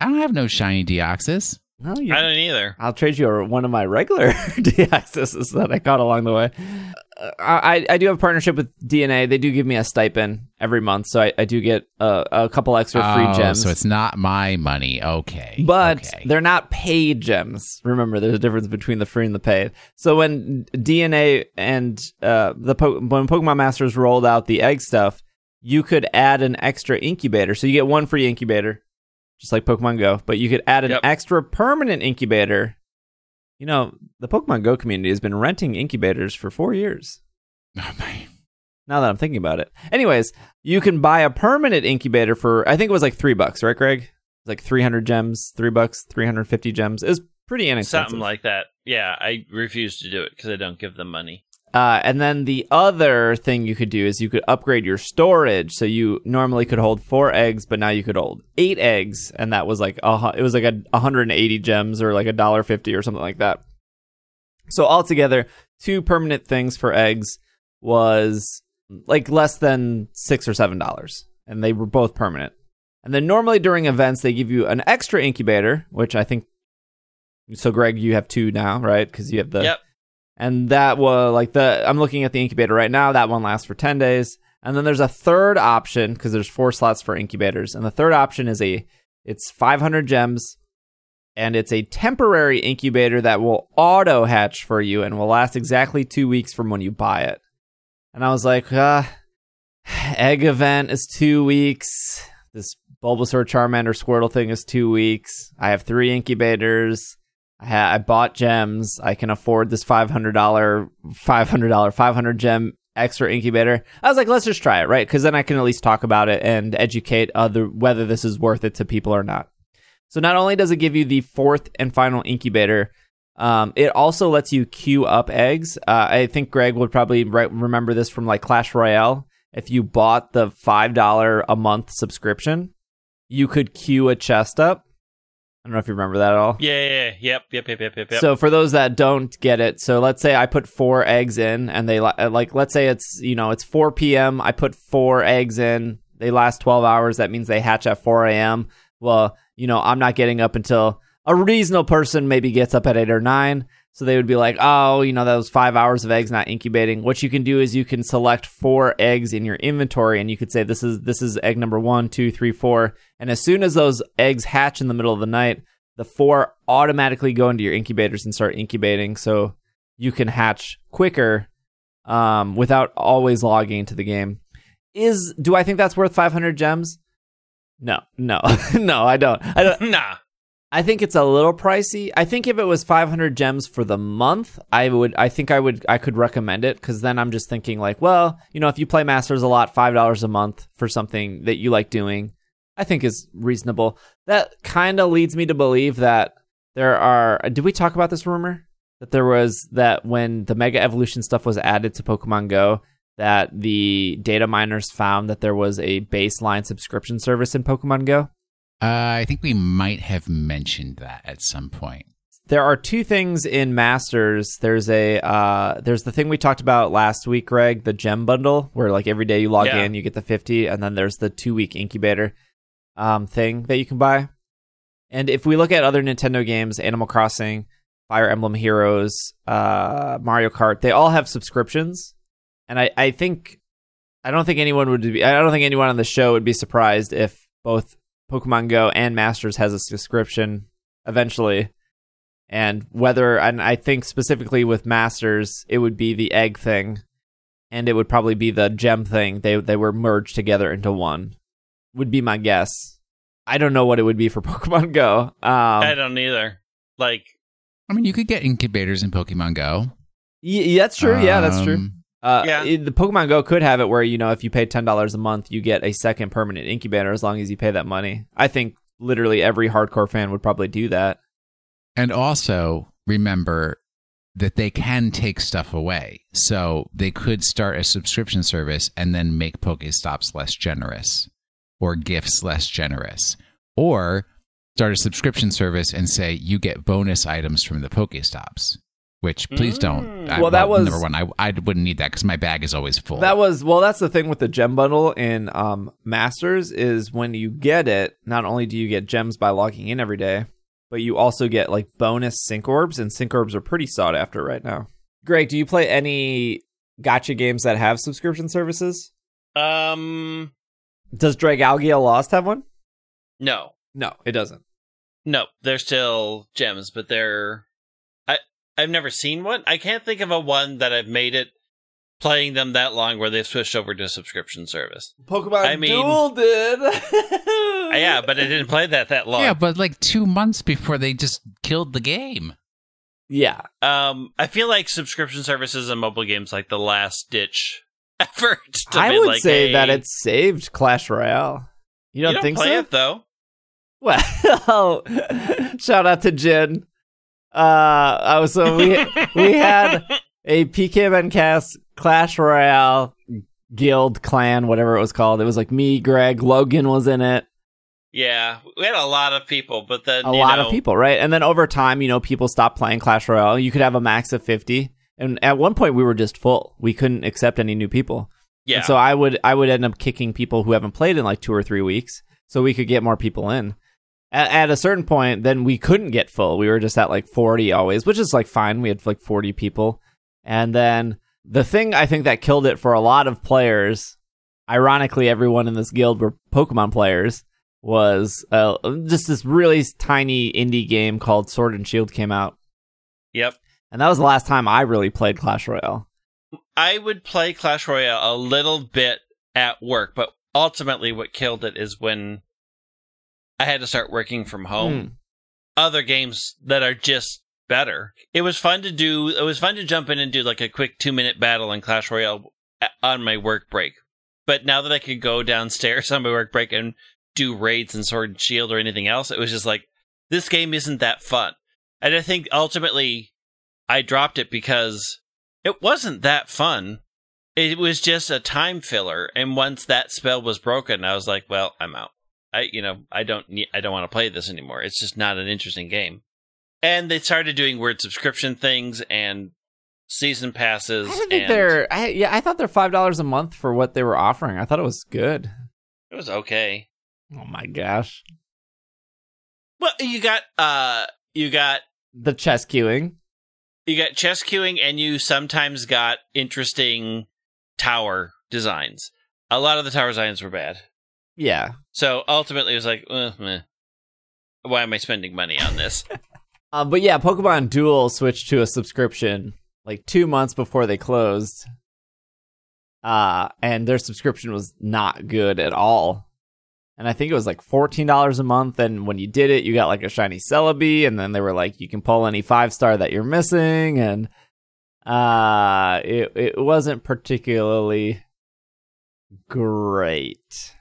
I don't have no shiny Deoxys. No, you I don't either. I'll trade you one of my regular [laughs] Deoxyses that I caught along the way. Uh, I, I do have a partnership with DeNA. They do give me a stipend every month, so I, I do get a, a couple extra free oh, gems. so it's not my money. Okay, but okay. they're not paid gems. Remember, there's a difference between the free and the paid. So when DeNA and uh, the po- when Pokemon Masters rolled out the egg stuff, you could add an extra incubator. So you get one free incubator, just like Pokemon Go. But you could add an Yep. extra permanent incubator. You know, the Pokemon Go community has been renting incubators for four years. Oh, my. Now that I'm thinking about it. Anyways, you can buy a permanent incubator for I think it was like three bucks, right, Greg? Like 300 gems, three bucks, 350 gems. It was pretty inexpensive. Something like that. Yeah, I refuse to do it because I don't give them money. Uh, and then the other thing you could do is you could upgrade your storage. So you normally could hold four eggs, but now you could hold eight eggs, and that was like a, it was like a 180 gems or like a dollar fifty or something like that. So altogether, two permanent things for eggs was like less than six or seven dollars, and they were both permanent. And then normally during events, they give you an extra incubator, which I think. So Greg, you have two now, right? Because you have the yep. And that was like the I'm looking at the incubator right now. That one lasts for 10 days. And then there's a third option because there's four slots for incubators. And the third option is a it's 500 gems and it's a temporary incubator that will auto hatch for you and will last exactly 2 weeks from when you buy it. And I was like, uh [sighs] egg event is 2 weeks. This Bulbasaur Charmander Squirtle thing is 2 weeks. I have 3 incubators. I, ha- I bought gems. I can afford this five hundred dollar, five hundred dollar, five hundred gem extra incubator. I was like, let's just try it, right? Because then I can at least talk about it and educate other whether this is worth it to people or not. So not only does it give you the fourth and final incubator, um, it also lets you queue up eggs. Uh, I think Greg would probably re- remember this from like Clash Royale. If you bought the five dollar a month subscription, you could queue a chest up. I don't know if you remember that at all. Yeah, yeah, yeah. Yep, yep, yep, yep, yep, yep. So for those that don't get it, so let's say I put four eggs in, and they uh, like let's say it's you know it's 4 p.m. I put four eggs in. They last 12 hours. That means they hatch at 4 a.m. Well, you know I'm not getting up until a reasonable person maybe gets up at eight or nine. So they would be like, oh, you know, was five hours of eggs not incubating. What you can do is you can select four eggs in your inventory, and you could say this is this is egg number one, two, three, four. And as soon as those eggs hatch in the middle of the night, the four automatically go into your incubators and start incubating, so you can hatch quicker um, without always logging into the game. Is do I think that's worth 500 gems? No, no, [laughs] no, I don't. I don't. nah. I think it's a little pricey. I think if it was 500 gems for the month, I would. I think I would. I could recommend it because then I'm just thinking like, well, you know, if you play Masters a lot, five dollars a month for something that you like doing, I think is reasonable. That kind of leads me to believe that there are. Did we talk about this rumor that there was that when the Mega Evolution stuff was added to Pokemon Go, that the data miners found that there was a baseline subscription service in Pokemon Go. Uh, I think we might have mentioned that at some point. there are two things in masters there's a uh there's the thing we talked about last week greg the gem bundle where like every day you log Yeah. in you get the 50 and then there's the two week incubator um thing that you can buy and if we look at other nintendo games animal crossing fire emblem heroes uh mario kart they all have subscriptions and i i think i don't think anyone would be i don't think anyone on the show would be surprised if both pokemon go and masters has a subscription eventually and whether and I think specifically with Masters, it would be the egg thing, and it would probably be the gem thing. They they were merged together into one. Would be my guess. I don't know what it would be for [laughs] Pokemon Go. I Um, don't either. Like, I mean, you could get incubators in Pokemon Go. y- that's true. yeah, that's true. Uh, Yeah. it- the Pokemon Go could have it where you know if you pay ten dollars a month, you get a second permanent incubator as long as you pay that money. I think literally every hardcore fan would probably do that. And also remember that they can take stuff away. So they could start a subscription service and then make Pokestops less generous or gifts less generous. Or start a subscription service and say you get bonus items from the Pokestops. Which please don't. I- Well, that was- number one. I, I wouldn't need that because my bag is always full. That was well. That's the thing with the gem bundle in um, Masters is when you get it, not only do you get gems by logging in every day, but you also get like bonus sync orbs, and sync orbs are pretty sought after right now. Greg, do you play any gacha games that have subscription services? um, Does Dragalia Lost have one? no, No, it doesn't. no, they're still gems, but they're. I I've never seen one. I can't think of a one that I've made it playing them that long where they've switched over to subscription service. Pokemon I mean- Duel did. [laughs] Yeah, but I didn't play that that long. yeah, but like two months before they just killed the game. yeah. Um, I feel like subscription services and mobile games like the last ditch [laughs] effort. To I be would like, say hey, that it saved Clash Royale. You you don't, don't think play so? it though. Well, [laughs] shout out to Jin. Uh, oh, so we we had a PKMN cast Clash Royale guild clan, whatever it was called. It was like me, Greg, Logan was in it. Yeah, we had a lot of people, but then A lot know, of people, right? And then over time, you know, people stopped playing Clash Royale. You could have a max of fifty, and at one point, we were just full. We couldn't accept any new people. Yeah, And so I would I would end up kicking people who haven't played in like two or three weeks, so we could get more people in. At, at a certain point, then we couldn't get full. We were just at like forty always, which is like fine. We had like forty people, and then the thing I think that killed it for a lot of players, ironically, everyone in this guild were Pokemon players. Was uh, just this really tiny indie game called Sword and Shield came out, yep. and that was the last time I really played Clash Royale. I would play Clash Royale a little bit at work, but ultimately, what killed it is when I had to start working from home. Hmm. Other games that are just better. It was fun to do. It was fun to jump in and do like a quick two minute battle in Clash Royale on my work break. But now that I could go downstairs [laughs] on my work break and do raids and Sword and Shield or anything else, it was just like this game isn't that fun. And I think ultimately I dropped it because it wasn't that fun. It was just a time filler, and once that spell was broken, I was like, "Well, I'm out. I, you know, I don't need, I don't want to play this anymore. It's just not an interesting game." And they started doing weird subscription things and season passes. I think and they're. I, yeah, I thought they're five dollars a month for what they were offering. I thought it was good. It was okay. Oh my gosh, Well, you got, uh, you got, the chess queuing. you got chess queuing, and you sometimes got interesting tower designs. A lot of the tower designs were bad. Yeah, So ultimately, it was like, uh, meh. why am I spending money on this? um, [laughs] but yeah, Pokemon Duel switched to a subscription like two months before they closed. Uh, and their subscription was not good at all. and I think it was like fourteen dollars a month. And when you did it, you got like a shiny Celebi, and then they were like, you can pull any five star that you're missing, and uh, it it wasn't particularly great.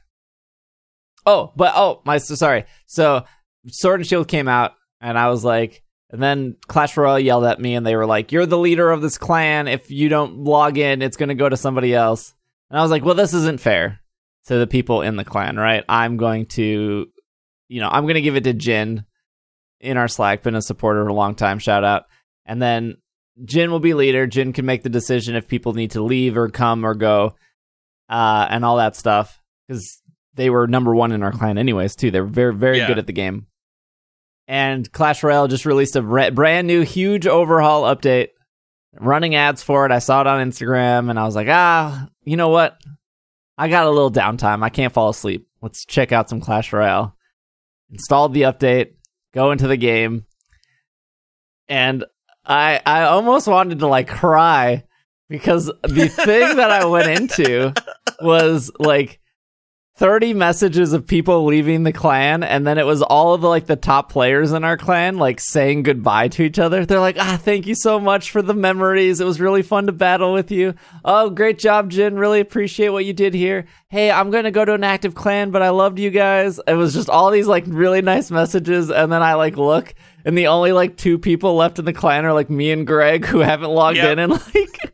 Oh, but oh, my so sorry. So Sword and Shield came out, and I was like, and then Clash Royale yelled at me, and they were like, "You're the leader of this clan. If you don't log in, it's gonna go to somebody else." And I was like, "Well, this isn't fair to the people in the clan, right? I'm going to, you know, I'm gonna give it to Jin in our Slack. Been a supporter for a long time. Shout out. And then Jin will be leader. Jin can make the decision if people need to leave or come or go, uh, and all that stuff because they were number one in our clan anyways too. They were very very Yeah. good at the game. And Clash Royale just released a brand new huge overhaul update. Running ads for it. I saw it on Instagram and I was like, ah, you know what? I got a little downtime. I can't fall asleep. Let's check out some Clash Royale. Installed the update, go into the game, and I I almost wanted to like cry because the [laughs] thing that I went into was like 30 messages of people leaving the clan and then it was all of the like the top players in our clan like saying goodbye to each other. They're like ah thank you so much for the memories. It was really fun to battle with you. Oh great job jin. Really appreciate what you did here. Hey i'm gonna go to an active clan but i loved you guys. It was just all these like really nice messages and then i like look and the only like two people left in the clan are like me and greg who haven't logged Yep. in and [laughs] like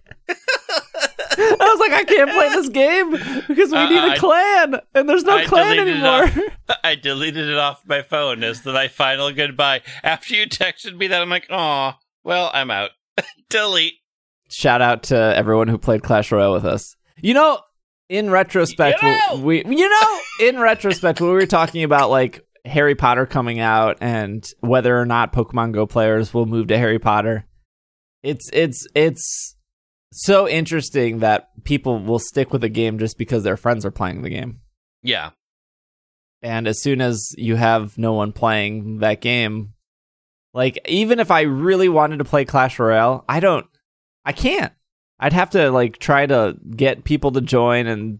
like, I can't play this game because we Uh, need a I- clan, and there's no I clan anymore. [laughs] I deleted it off my phone as the my final goodbye. After you texted me that, I'm like, oh, well, I'm out. [laughs] Delete. Shout out to everyone who played Clash Royale with us. You know, in retrospect, You know! we you know, in retrospect, we were talking about like Harry Potter coming out and whether or not Pokemon Go players will move to Harry Potter, it's it's it's so interesting that people will stick with a game just because their friends are playing the game. Yeah. And as soon as you have no one playing that game, like even if I really wanted to play Clash Royale, I don't I can't. I'd have to like try to get people to join and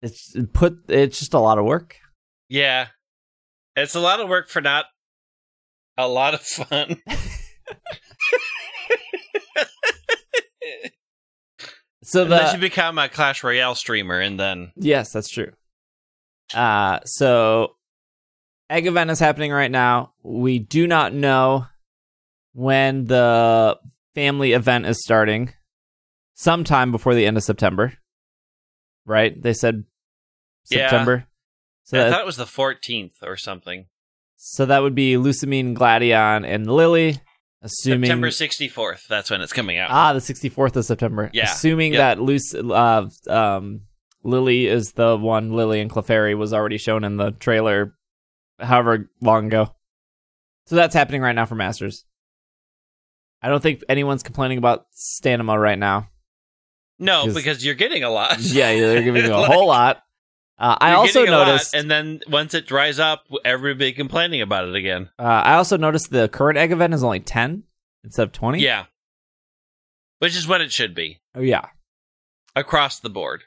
it's put it's just a lot of work. Yeah. It's a lot of work for not a lot of fun. [laughs] So Unless you become a Clash Royale streamer and then Yes, that's true. Uh so Egg event is happening right now. We do not know when the family event is starting. Sometime before the end of September. Right? They said Yeah. September. So I that, thought it was the 14th or something. so that would be Lusamine, Gladion, and Lillie. Assuming September 64th. That's when it's coming out. Ah, the 64th of September. Yeah. Assuming Yep. that Luce, uh, um, Lillie is the one, Lillie and Clefairy was already shown in the trailer however long ago. So that's happening right now for Masters. I don't think anyone's complaining about Stanima right now. no, because- you're getting a lot. Yeah, they're giving you [laughs] a Like, whole lot. Uh, I also a lot, noticed. and then once it dries up, everybody complaining about it again. uh, I also noticed the current egg event is only ten instead of twenty. Yeah. Which is what it should be Oh yeah. across the board.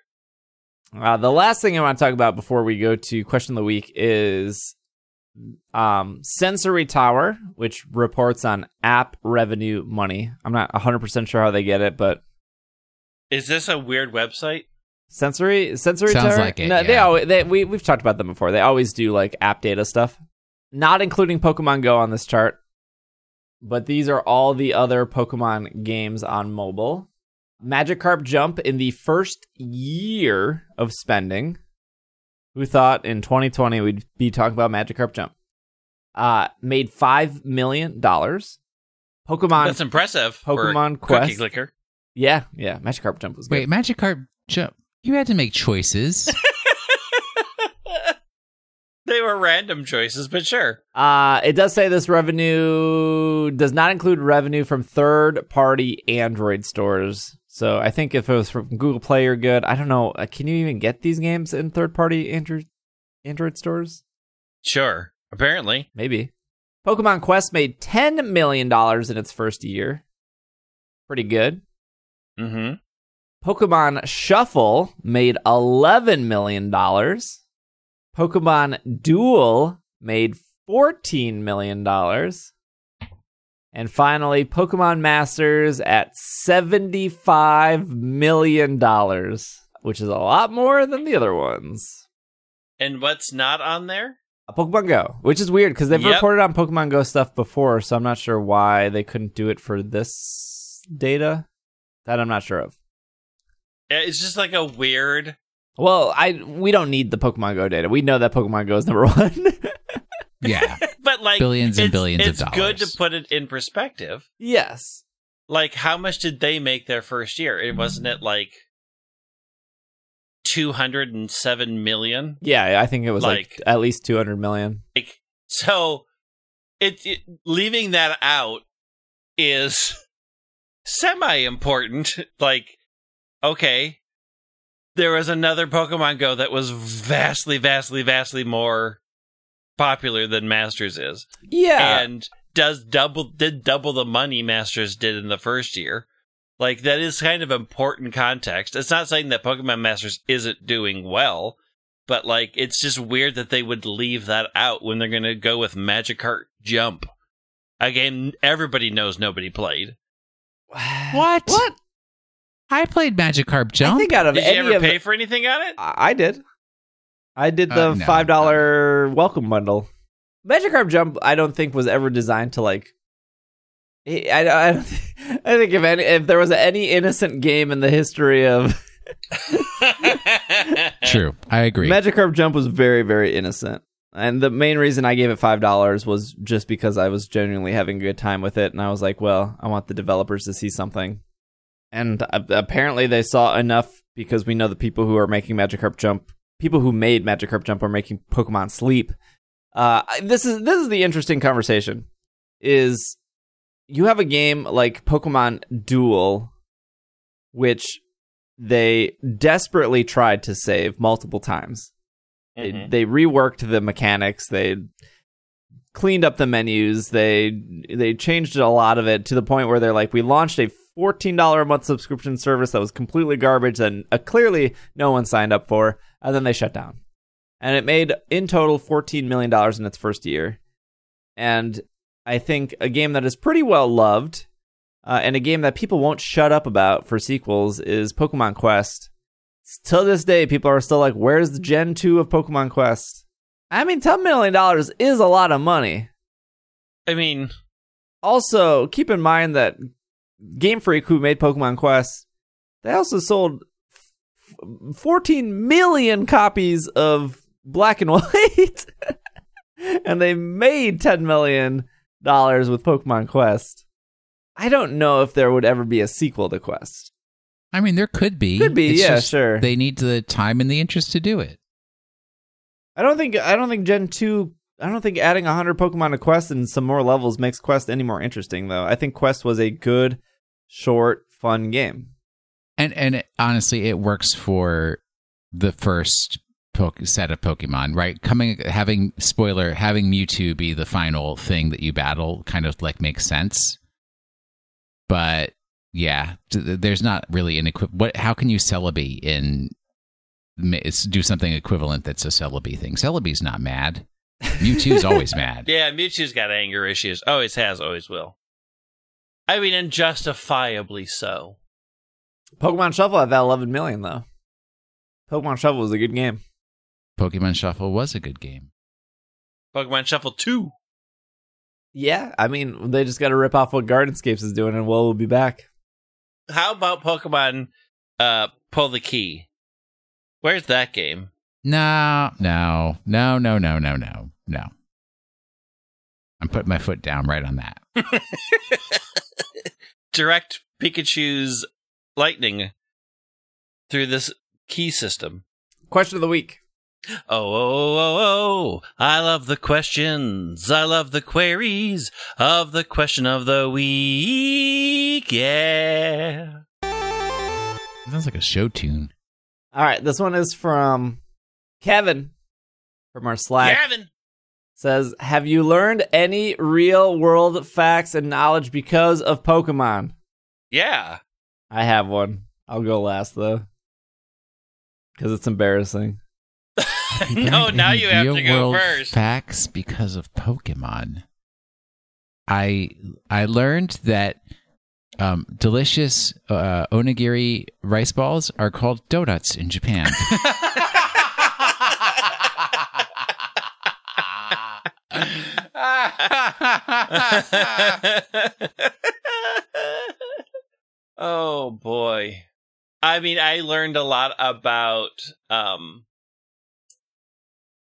Uh, the last thing I want to talk about before we go to question of the week is um, Sensory Tower, which reports on app revenue money. I'm not 100% sure how they get it, but Is this a weird website? Sensory Sensory Sounds Tower. like it, no, they yeah. always they we we've talked about them before. They always do like app data stuff. Not including Pokemon Go on this chart. But these are all the other Pokemon games on mobile. Magikarp Jump in the first year of spending. Who thought in 2020 we'd be talking about Magikarp Jump? Uh, made five million dollars. Pokemon, That's impressive. for Pokemon Cookie Quest. Clicker. yeah, yeah. Magikarp Jump was good. Wait, Magikarp jump. You had to make choices. [laughs] They were random choices, but sure. Uh, it does say this revenue does not include revenue from third party Android stores. So I think if it was from Google Play, you're good. I don't know. Uh, can you even get these games in third party Android Android stores? Sure. Apparently. Maybe. Pokemon Quest made ten million dollars in its first year. Pretty good. Mm-hmm. Pokemon Shuffle made eleven million dollars. Pokemon Duel made $14 million. And finally, Pokemon Masters at $75 million, which is a lot more than the other ones. And what's not on there? Pokemon Go, which is weird because they've Yep. reported on Pokemon Go stuff before, so I'm not sure why they couldn't do it for this data. That I'm not sure of. Uh, it's just like a weird. Well, I we don't need the Pokemon Go data. We know that Pokemon Go is number [laughs] one. Yeah. [laughs] But like Billions and it's- billions of Dollars. it's good to put it in perspective. yes. Like, how much did they make their first year? It wasn't it like two hundred and seven million. Yeah, I think it was like, Like- at least 200 million. Like, so it, it leaving that out is [laughs] semi important. Like, okay, there was another Pokemon Go that was vastly, vastly, vastly more popular than Masters is. Yeah. and does double did double the money Masters did in the first year. Like that is kind of important context. It's not saying that Pokemon Masters isn't doing well, but like it's just weird that they would leave that out when they're going to go with Magikarp Jump, a game everybody knows nobody played. What? What? I played Magikarp Jump. I think out of Did any you ever of pay for anything on it? I I did. I did the Uh, no, five dollar welcome bundle. Magikarp Jump, I don't think was ever designed to like. I, I, I don't. Think, [laughs] I think if any, if there was any innocent game in the history of [laughs] True. I agree. Magikarp Jump was very very innocent, and the main reason I gave it five dollars was just because I was genuinely having a good time with it, and I was like, well, I want the developers to see something, and uh, apparently they saw enough because we know the people who are making Magikarp Jump, people who made Magikarp Jump, are making Pokemon Sleep. Uh, this is this is the interesting conversation. Is you have a game like Pokemon Duel, which they desperately tried to save multiple times. They, Mhm. they reworked the mechanics. They cleaned up the menus. They they changed a lot of it to the point where they're like, we launched a fourteen dollar a month subscription service that was completely garbage and uh, clearly no one signed up for, and then they shut down. And it made in total fourteen million dollars in its first year, and I think a game that is pretty well loved, uh, and a game that people won't shut up about for sequels is Pokemon Quest. Till this day, people are still like, "Where's the Gen two of Pokemon Quest?" I mean, ten million dollars is a lot of money. I mean, Also, keep in mind that Game Freak, who made Pokemon Quest, they also sold f- 14 million copies of Black and [laughs] White, and they made 10 million dollars with Pokemon Quest. I don't know if there would ever be a sequel to Quest. I mean, there could be. Could be, It's yeah, just sure. They need the time and the interest to do it. I don't think I don't think Gen two. I don't think adding hundred Pokemon to Quest and some more levels makes Quest any more interesting, though. I think Quest was a good, short, fun game. And and it, honestly, it works for the first poke, set of Pokemon, right? Coming having spoiler having Mewtwo be the final thing that you battle kind of like makes sense. But yeah, there's not really an equi- what how can you Celebi in do something equivalent that's a Celebi thing. Celebi's not mad. Mewtwo's always [laughs] mad. yeah, Mewtwo's got anger issues. Always has, always will. I mean, and justifiably so. Pokemon Shuffle had that eleven million though. Pokemon Shuffle was a good game. Pokemon Shuffle was a good game. Pokemon Shuffle 2. Yeah, I mean they just got to rip off what Gardenscapes is doing, and Will will be back. How about Pokemon uh, Pull the Key? Where's that game? No, no, no, no, no, no, no, no. I'm putting my foot down right on that. [laughs] [laughs] Direct Pikachu's lightning through this key system. Question of the week. Oh, oh, oh, oh, oh, I love the questions. I love the queries of the question of the week. Yeah. Sounds like a show tune. All right, this one is from Kevin from our Slack. Gavin. Says, "Have you learned any real world facts and knowledge because of Pokemon?" Yeah. I have one. I'll go last though, because it's embarrassing. [laughs] no, now you have to go world first. Facts because of Pokemon. I I learned that um, delicious uh, onigiri rice balls are called donuts in Japan. [laughs] [laughs] oh boy. I mean, I learned a lot about um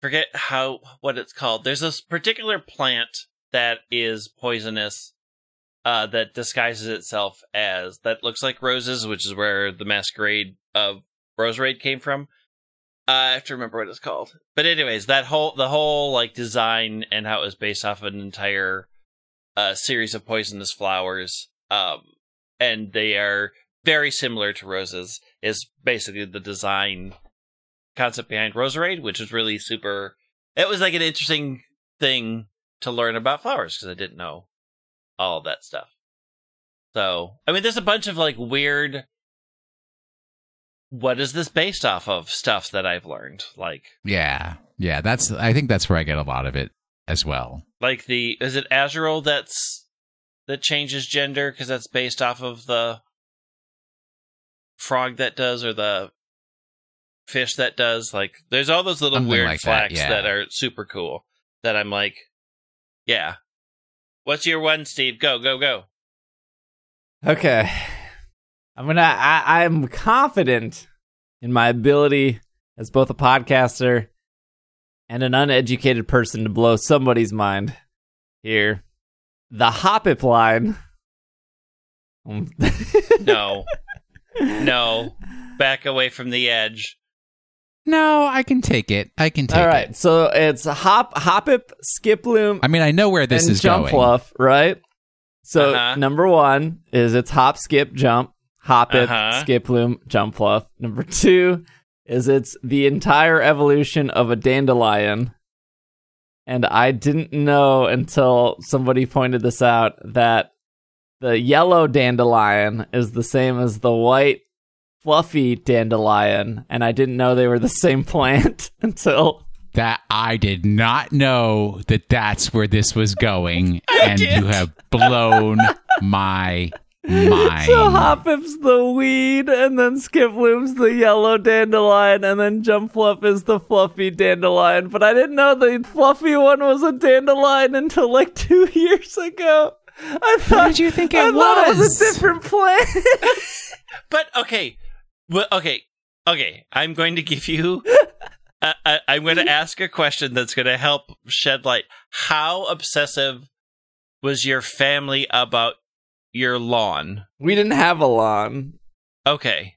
forget how what it's called. There's this particular plant that is poisonous uh that disguises itself as that looks like roses, which is where the masquerade of Roserade came from. I have to remember what it's called. But anyways, that whole the whole like design and how it was based off an entire uh series of poisonous flowers. Um and they are very similar to roses is basically the design concept behind Roserade, which was really super it was like an interesting thing to learn about flowers because I didn't know all that stuff. So, I mean, there's a bunch of like weird. What is this based off of stuff that I've learned? Like, yeah, yeah. That's I think that's where I get a lot of it as well. like the is it Azurill that's that changes gender because that's based off of the frog that does or the fish that does. Like, there's all those little Something weird like that, facts yeah. that are super cool. That I'm like, yeah. What's your one, Steve? Go, go, go. Okay. I'm gonna. I, I'm confident in my ability as both a podcaster and an uneducated person to blow somebody's mind here. The Hoppip line. [laughs] No. no. Back away from the edge. No, I can take it. I can take it. All right, it. so it's Hop Hoppip, Skiploom, I mean, I know where this and is Jump going. Jump Fluff, right? So Uh-huh. number one is it's Hop, Skip, Jump, Hoppip, Uh-huh. Skiploom, Jump Fluff. Number two is it's the entire evolution of a dandelion. And I didn't know until somebody pointed this out that the yellow dandelion is the same as the white fluffy dandelion. And I didn't know they were the same [laughs] plant until That I did not know that that's where this was going, and you have blown my mind. So Hoppip's the weed, and then Skip Skiploom's the yellow dandelion, and then Jumpluff is the fluffy dandelion. But I didn't know the fluffy one was a dandelion until like [laughs] two years ago. I thought did you think it I thought it was was? a different plant. [laughs] But okay. Well, okay. Okay. I'm going to give you. Uh, I, I'm going [laughs] to ask a question that's going to help shed light. How obsessive was your family about your lawn? we didn't have a lawn. Okay.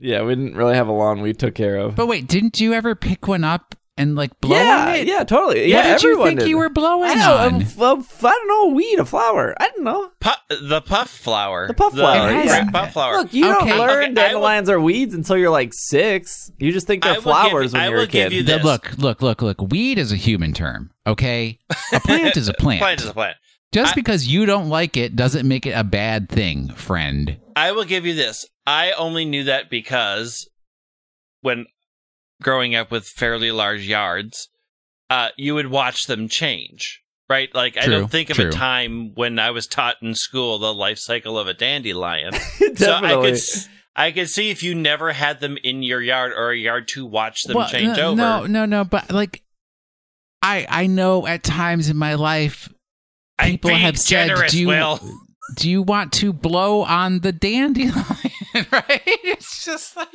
Yeah, we didn't really have a lawn. We took care of. But wait, didn't you ever pick one up and like blow yeah, on it? yeah, totally. What yeah, did you everyone think did. you were blowing I know. on? f- f- I don't know. Weed, a flower. I don't know. Pu- the puff flower. The puff flower, grape yeah. puff flower. Look, you Okay. don't learn Okay, I will- dandelions are weeds until you're like six. You just think they're will give flowers when I you're will a kid. give you The- look, look, look, look. Weed is a human term, okay? A plant is a plant. [laughs] Plant is a plant. Just I- because you don't like it doesn't make it a bad thing, friend. I will give you this. I only knew that because when growing up with fairly large yards, uh, you would watch them change. Right? Like I don't think of true. a time when I was taught in school the life cycle of a dandelion. [laughs] so I could I could see if you never had them in your yard or a yard to watch them Well, change no, over. No, no, no. But like, I I know at times in my life people have said, "Do you Will. do you want to blow on the dandelion?" [laughs] right? It's just like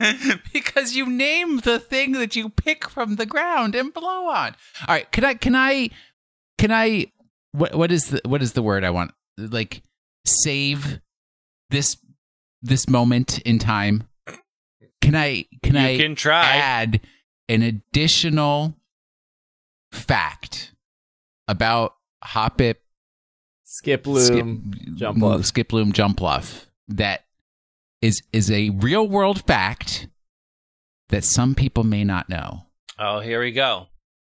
[laughs] because you name the thing that you pick from the ground and blow on. All right, can I can I can I what what is the what is the word I want like save this this moment in time? Can I can You I can try. add an additional fact about Hoppip Skiploom, Jump Fluff. Skiploom Jump Fluff that is is a real world fact that some people may not know. Oh, here we go.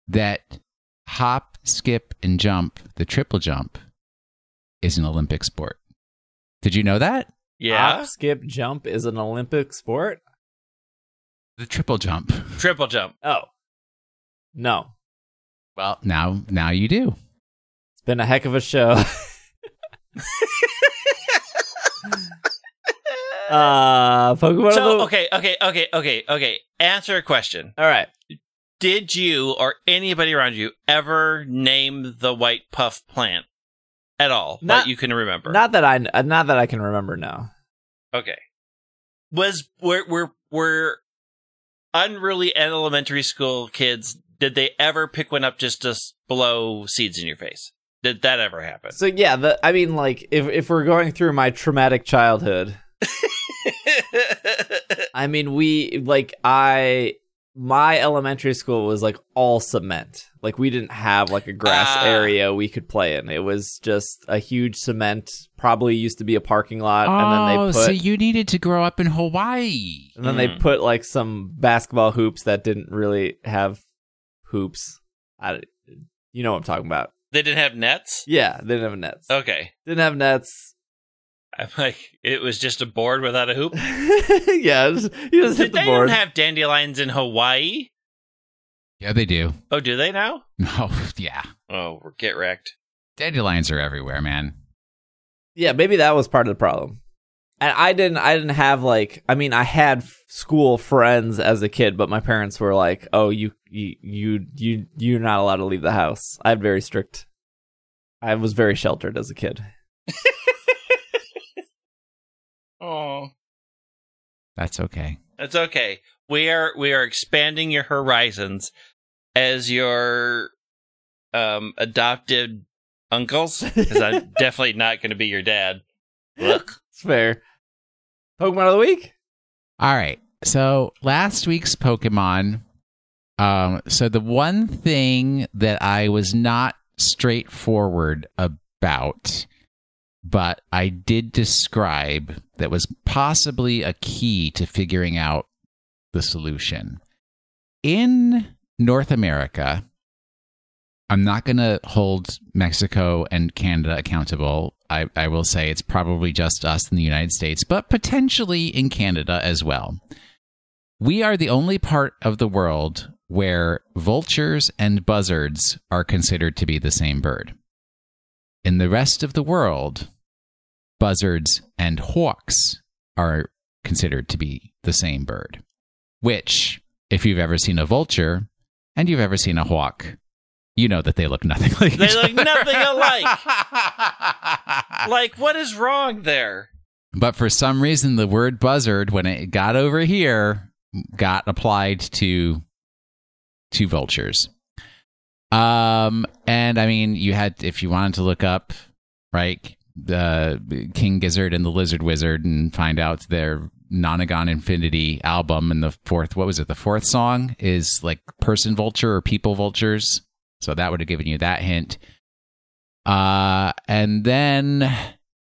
That hop, skip, and jump, the triple jump, is an Olympic sport. Did you know that? Yeah. Hop, skip, jump is an Olympic sport. The triple jump. Triple jump. Oh. No. Well, now now you do. Been a heck of a show. [laughs] uh Pokemon So the- okay, okay, okay, okay, okay. Answer a question. All right. Did you or anybody around you ever name the white puff plant at all Not- that you can remember? Not that I not that I can remember now. okay. Was were were were unruly elementary school kids? Did they ever pick one up just to blow seeds in your face? Did that ever happen? So yeah, the I mean like if if we're going through my traumatic childhood, [laughs] I mean we like I my elementary school was like all cement. Like we didn't have like a grass Ah. area we could play in. It was just a huge cement. Probably used to be a parking lot, and then oh, they put so you needed to grow up in Hawaii. and then they Mm. put like some basketball hoops that didn't really have hoops. I, you know what I'm talking about? They didn't have nets. Yeah, they didn't have nets. Okay, Didn't have nets. I'm like it was just a board without a hoop. [laughs] yeah, just, you just hit Did the they board. don't have dandelions in Hawaii? Yeah, they do. Oh, do they now? [laughs] Oh, yeah. Oh, we're get wrecked. Dandelions are everywhere, man. yeah, maybe that was part of the problem. And I didn't. I didn't have like. I mean, I had f- school friends as a kid, but my parents were like, "Oh, you, you, you, you, you're not allowed to leave the house." I had very strict. I was very sheltered as a kid. [laughs] Oh, That's okay. that's okay. We are we are expanding your horizons as your um adopted uncles because I'm [laughs] definitely not going to be your dad. Look, It's fair. Pokemon of the week. All right. So last week's Pokemon. Um, so the one thing that I was not straightforward about, but I did describe that was possibly a key to figuring out the solution. In North America, I'm not going to hold Mexico and Canada accountable. I, I will say it's probably just us in the United States, but potentially in Canada as well. We are the only part of the world where vultures and buzzards are considered to be the same bird. In the rest of the world, buzzards and hawks are considered to be the same bird. Which, if you've ever seen a vulture and you've ever seen a hawk, you know that they look nothing [laughs] like They look other. nothing alike. [laughs] like what is wrong there? But for some reason, the word buzzard, when it got over here, got applied to to vultures. Um, and I mean, you had if you wanted to look up, right, the King Gizzard and the Lizard Wizard, and find out their Nonagon Infinity album, and the fourth, what was it? The fourth song is like person vulture or people vultures. So that would have given you that hint. Uh, and then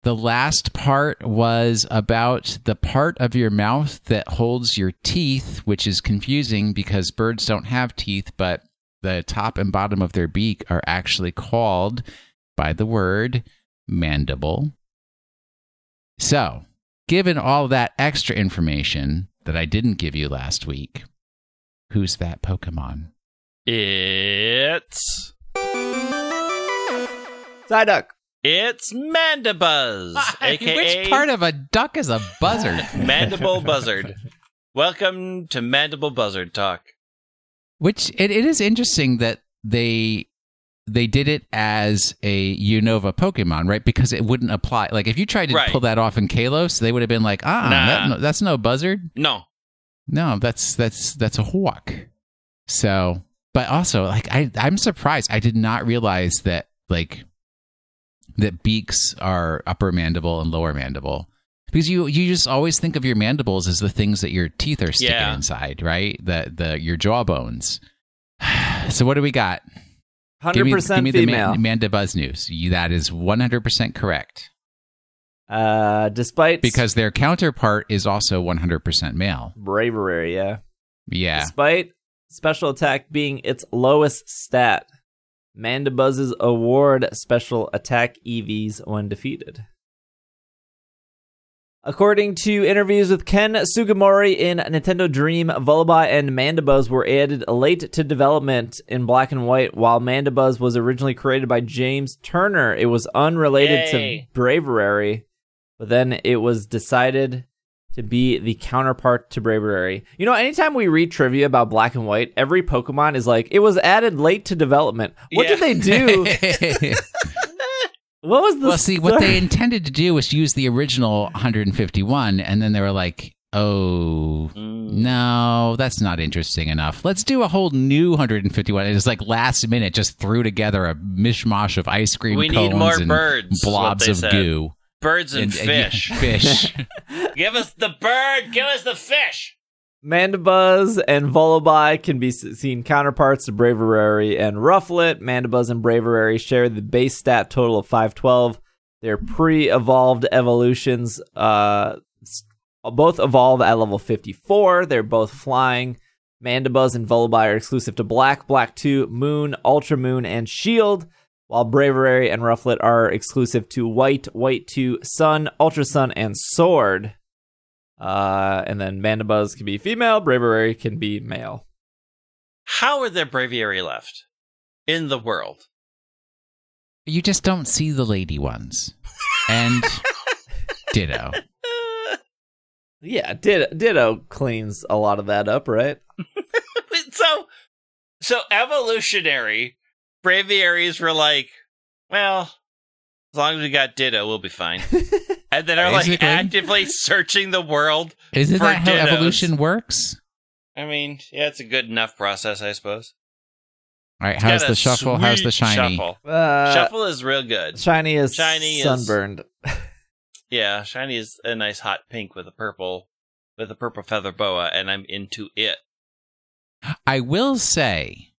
the last part was about the part of your mouth that holds your teeth, which is confusing because birds don't have teeth, but the top and bottom of their beak are actually called by the word mandible. So, given all that extra information that I didn't give you last week, who's that Pokemon? It's Psyduck. It's Mandibuzz, aka [laughs] Which part of a duck is a buzzard? [laughs] Mandible Buzzard. Welcome to Mandible Buzzard Talk. Which it, it is interesting that they they did it as a Unova Pokemon, right? Because it wouldn't apply. Like if you tried to Right. pull that off in Kalos, they would have been like, ah, Nah. that- no, that's no buzzard. No, No, that's that's that's a hawk. So, but also like I I'm surprised. I did not realize that like that beaks are upper mandible and lower mandible. Because you you just always think of your mandibles as the things that your teeth are sticking Yeah. inside, right? The the your jawbones. [sighs] So what do we got? Hundred percent the female. Man- Mandibuzz news. You- That is 100% correct. uh, despite Because their counterpart is also 100% male. bravery, yeah. Yeah. Despite special attack being its lowest stat, Mandibuzz's award special attack EVs when defeated. According to interviews with Ken Sugimori in Nintendo Dream, Vullaby and Mandibuzz were added late to development in black and white, while Mandibuzz was originally created by James Turner. It was unrelated Yay. to Braviary, but then it was decided to be the counterpart to Braviary. You know, anytime we read trivia about black and white, every Pokemon is like, it was added late to development. What Yeah. did they do? [laughs] what was the well, see, what they intended to do was use the original 151, and then they were like, "Oh, Mm. no, that's not interesting enough. Let's do a whole new 151." It was like last minute, just threw together a mishmash of ice cream We cones need more and birds, blobs of said. goo, Birds and, yeah, fish. fish. [laughs] Give us the bird. Give us the fish. Mandibuzz and Vullaby can be seen counterparts to Braviary and Rufflet. Mandibuzz and Braviary share the base stat total of 512. They're pre-evolved evolutions. Uh, both evolve at level 54. They're both flying. Mandibuzz and Vullaby are exclusive to Black, Black 2, Moon, Ultra Moon, and Shield, while Braviary and Rufflet are exclusive to White, White 2, Sun, Ultra Sun, and Sword. Uh, and then Mandibuzz can be female, Braviary can be male. How are there braviary left in the world? you just don't see the lady ones, and [laughs] ditto. Yeah, Ditto, Ditto cleans a lot of that up, right? [laughs] so, so evolutionary braviaries were like, well, as long as we got Ditto, we'll be fine. [laughs] And then are like actively searching the world. Isn't For that how dittos. evolution works? I mean, yeah, it's a good enough process, I suppose. All right, how's the shuffle? How's the shiny? Shuffle. Uh, shuffle is real good. Shiny is Shiny is- sunburned. [laughs] Yeah, shiny is a nice hot pink with a purple, with a purple feather boa, and I'm into it. I will say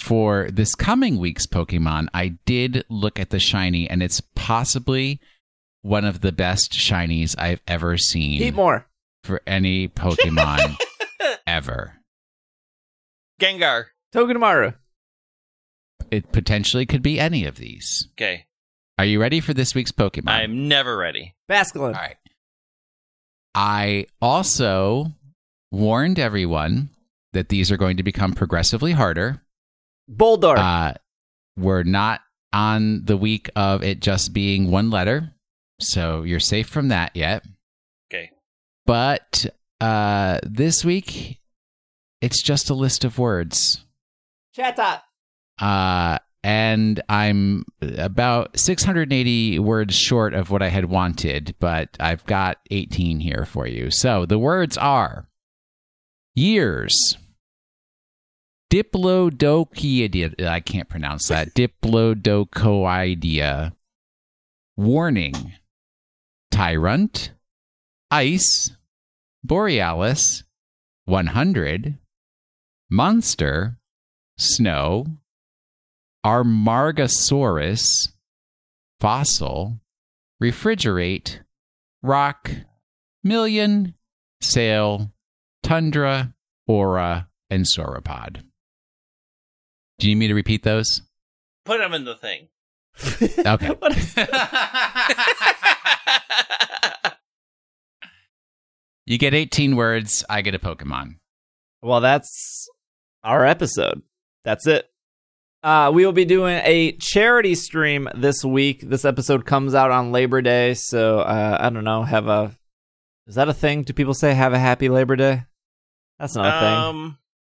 for this coming week's Pokemon, I did look at the shiny, and it's possibly one of the best shinies I've ever seen Eat more. for any Pokemon [laughs] ever. Gengar. Togedemaru. It potentially could be any of these. Okay, Are you ready for this week's Pokemon? I'm never ready. Basculin. All right. I also warned everyone that these are going to become progressively harder. Boldore. Uh, we're not on the week of it just being one letter, so you're safe from that yet. Okay. But uh, this week, it's just a list of words. Chatot. Uh, and I'm about 680 words short of what I had wanted, but I've got 18 here for you. So the words are years, Diplodocoidea. I can't pronounce that. [laughs] Diplodocoidea. Warning. Tyrant. Ice. Borealis. 100. Monster. Snow. Amargasaurus. Fossil. Refrigerate. Rock. Million. Sail. Tundra. Aura. And sauropod. Do you need me to repeat those? Put them in the thing. Okay. [laughs] What is- [laughs] You get 18 words, I get a Pokemon. well, that's our episode. That's it. Uh, we will be doing a charity stream this week. This episode comes out on Labor Day, so uh, I don't know. Have a is that a thing? Do people say have a happy Labor Day? That's not a um,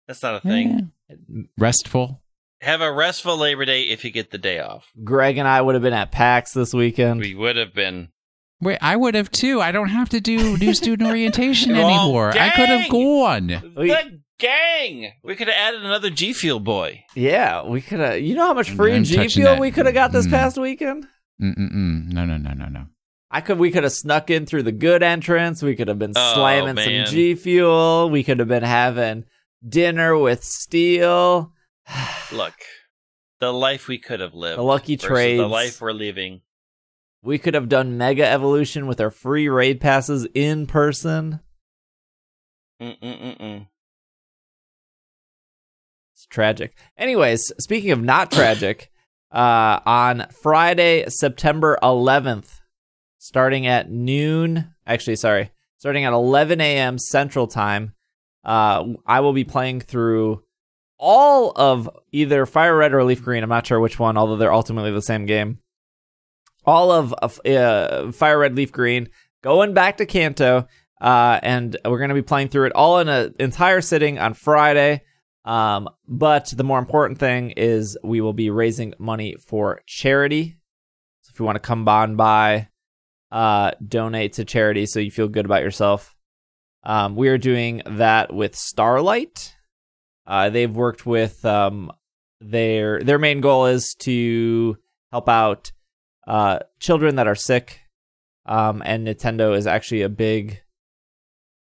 that's not a thing. thing. Restful. Have a restful Labor Day if you get the day off. Greg and I would have been at PAX this weekend. We would have been. Wait, I would have too. I don't have to do new student [laughs] orientation Oh, anymore. I could have dang! gone. We- the gang. We could have added another G Fuel boy. Yeah, we could have. You know how much free I'm G Fuel we could have got this Mm. past weekend? Mm-mm-mm. No, no, no, no, no. I could. We could have snuck in through the good entrance. We could have been Oh, slamming man. some G Fuel. We could have been having dinner with Steel. Look, the life we could have lived. The lucky trades. The life we're leaving. We could have done Mega Evolution with our free raid passes in person. Mm-mm-mm-mm. It's tragic. Anyways, speaking of not tragic, [coughs] uh, on Friday, September 11th, starting at noon. Actually, sorry, starting at 11 a.m. Central Time. Uh, I will be playing through all of either Fire Red or Leaf Green. I'm not sure which one, although they're ultimately the same game. All of uh, Fire Red, Leaf Green, going back to Kanto, uh, and we're going to be playing through it all in an entire sitting on Friday. Um, but the more important thing is we will be raising money for charity. So if you want to come on by, uh, donate to charity so you feel good about yourself. Um, we are doing that with Starlight. Uh, they've worked with um, their their main goal is to help out uh, children that are sick, um, and Nintendo is actually a big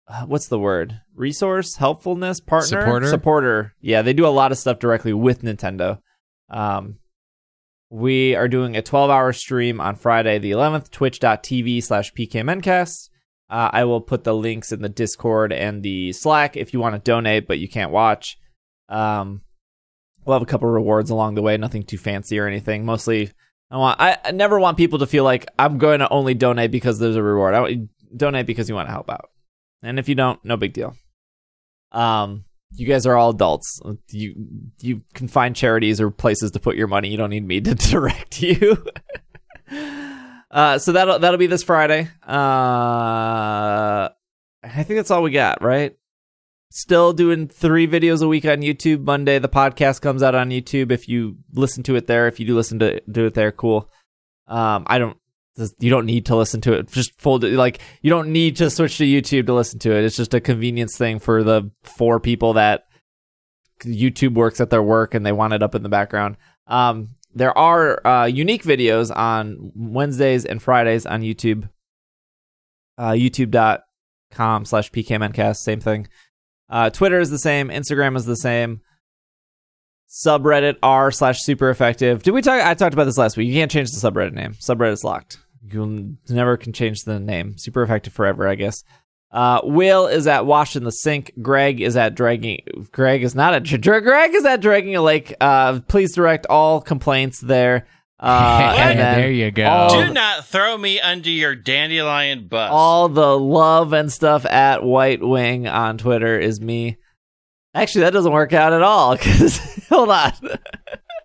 uh, what's the word resource helpfulness partner Supporter? supporter. Yeah, they do a lot of stuff directly with Nintendo. Um, we are doing a 12 hour stream on Friday the 11th, twitch.tv slash pkmncast. Uh, I will put the links in the Discord and the Slack if you want to donate, but you can't watch. Um, we'll have a couple rewards along the way, nothing too fancy or anything. Mostly, I want I, I never want people to feel like I'm going to only donate because there's a reward. I want donate because you want to help out, and if you don't, no big deal. Um, you guys are all adults. You you can find charities or places to put your money. You don't need me to [laughs] direct you. [laughs] uh, so that'll that'll be this Friday. Uh, I think that's all we got, right? Still doing three videos a week on YouTube. Monday, the podcast comes out on YouTube. If you listen to it there, if you do listen to do it there, cool. Um, I don't. You don't need to listen to it. Just fold it. Like you don't need to switch to YouTube to listen to it. It's just a convenience thing for the four people that YouTube works at their work and they want it up in the background. Um, there are uh, unique videos on Wednesdays and Fridays on YouTube. Uh, YouTube.com slash PKMNcast, same thing. Uh, Twitter is the same. Instagram is the same. Subreddit r slash super effective. Did we talk? I talked about this last week. You can't change the subreddit name. Subreddit is locked. You never can change the name. Super effective forever, I guess. Uh, Will is at Wash in the Sink. Greg is at Dragging. Greg is not at. [laughs] Greg is at Dragging a Lake. Uh, please direct all complaints there. Uh, [laughs] and then there you go. Do not throw me under your dandelion bus. all the love and stuff at White Wing on Twitter is me. Actually, that doesn't work out at all. [laughs] Because hold on,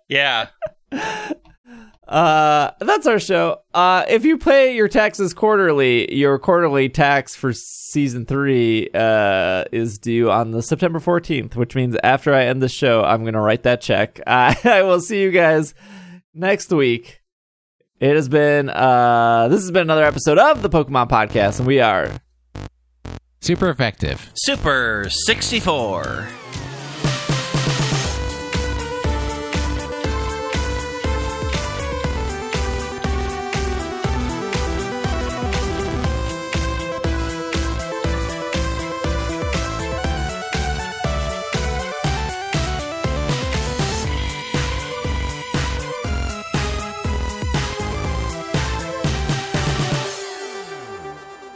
yeah. [laughs] uh, that's our show. Uh, if you pay your taxes quarterly, your quarterly tax for season three uh, is due on the September fourteenth, which means after I end the show, I'm gonna write that check. I, I will see you guys next week. It has been uh, this has been another episode of the Pokemon Podcast, and we are Super effective. Super 64.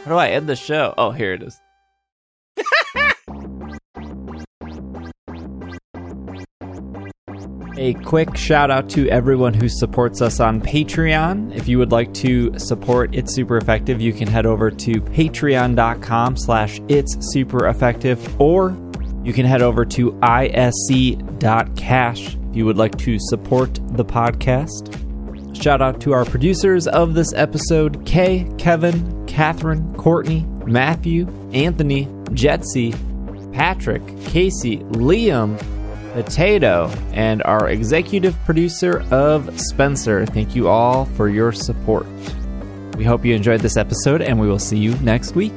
How do I end the show? Oh, here it is. A quick shout out to everyone who supports us on Patreon. If you would like to support It's Super Effective, you can head over to patreon.com slash it's super effective or you can head over to isc.cash if you would like to support the podcast. Shout out to our producers of this episode Kay, Kevin, Catherine, Courtney, Matthew, Anthony, Jetsy, Patrick, Casey, Liam, Potato, and our executive producer of Spencer. Thank you all for your support. We hope you enjoyed this episode, and we will see you next week.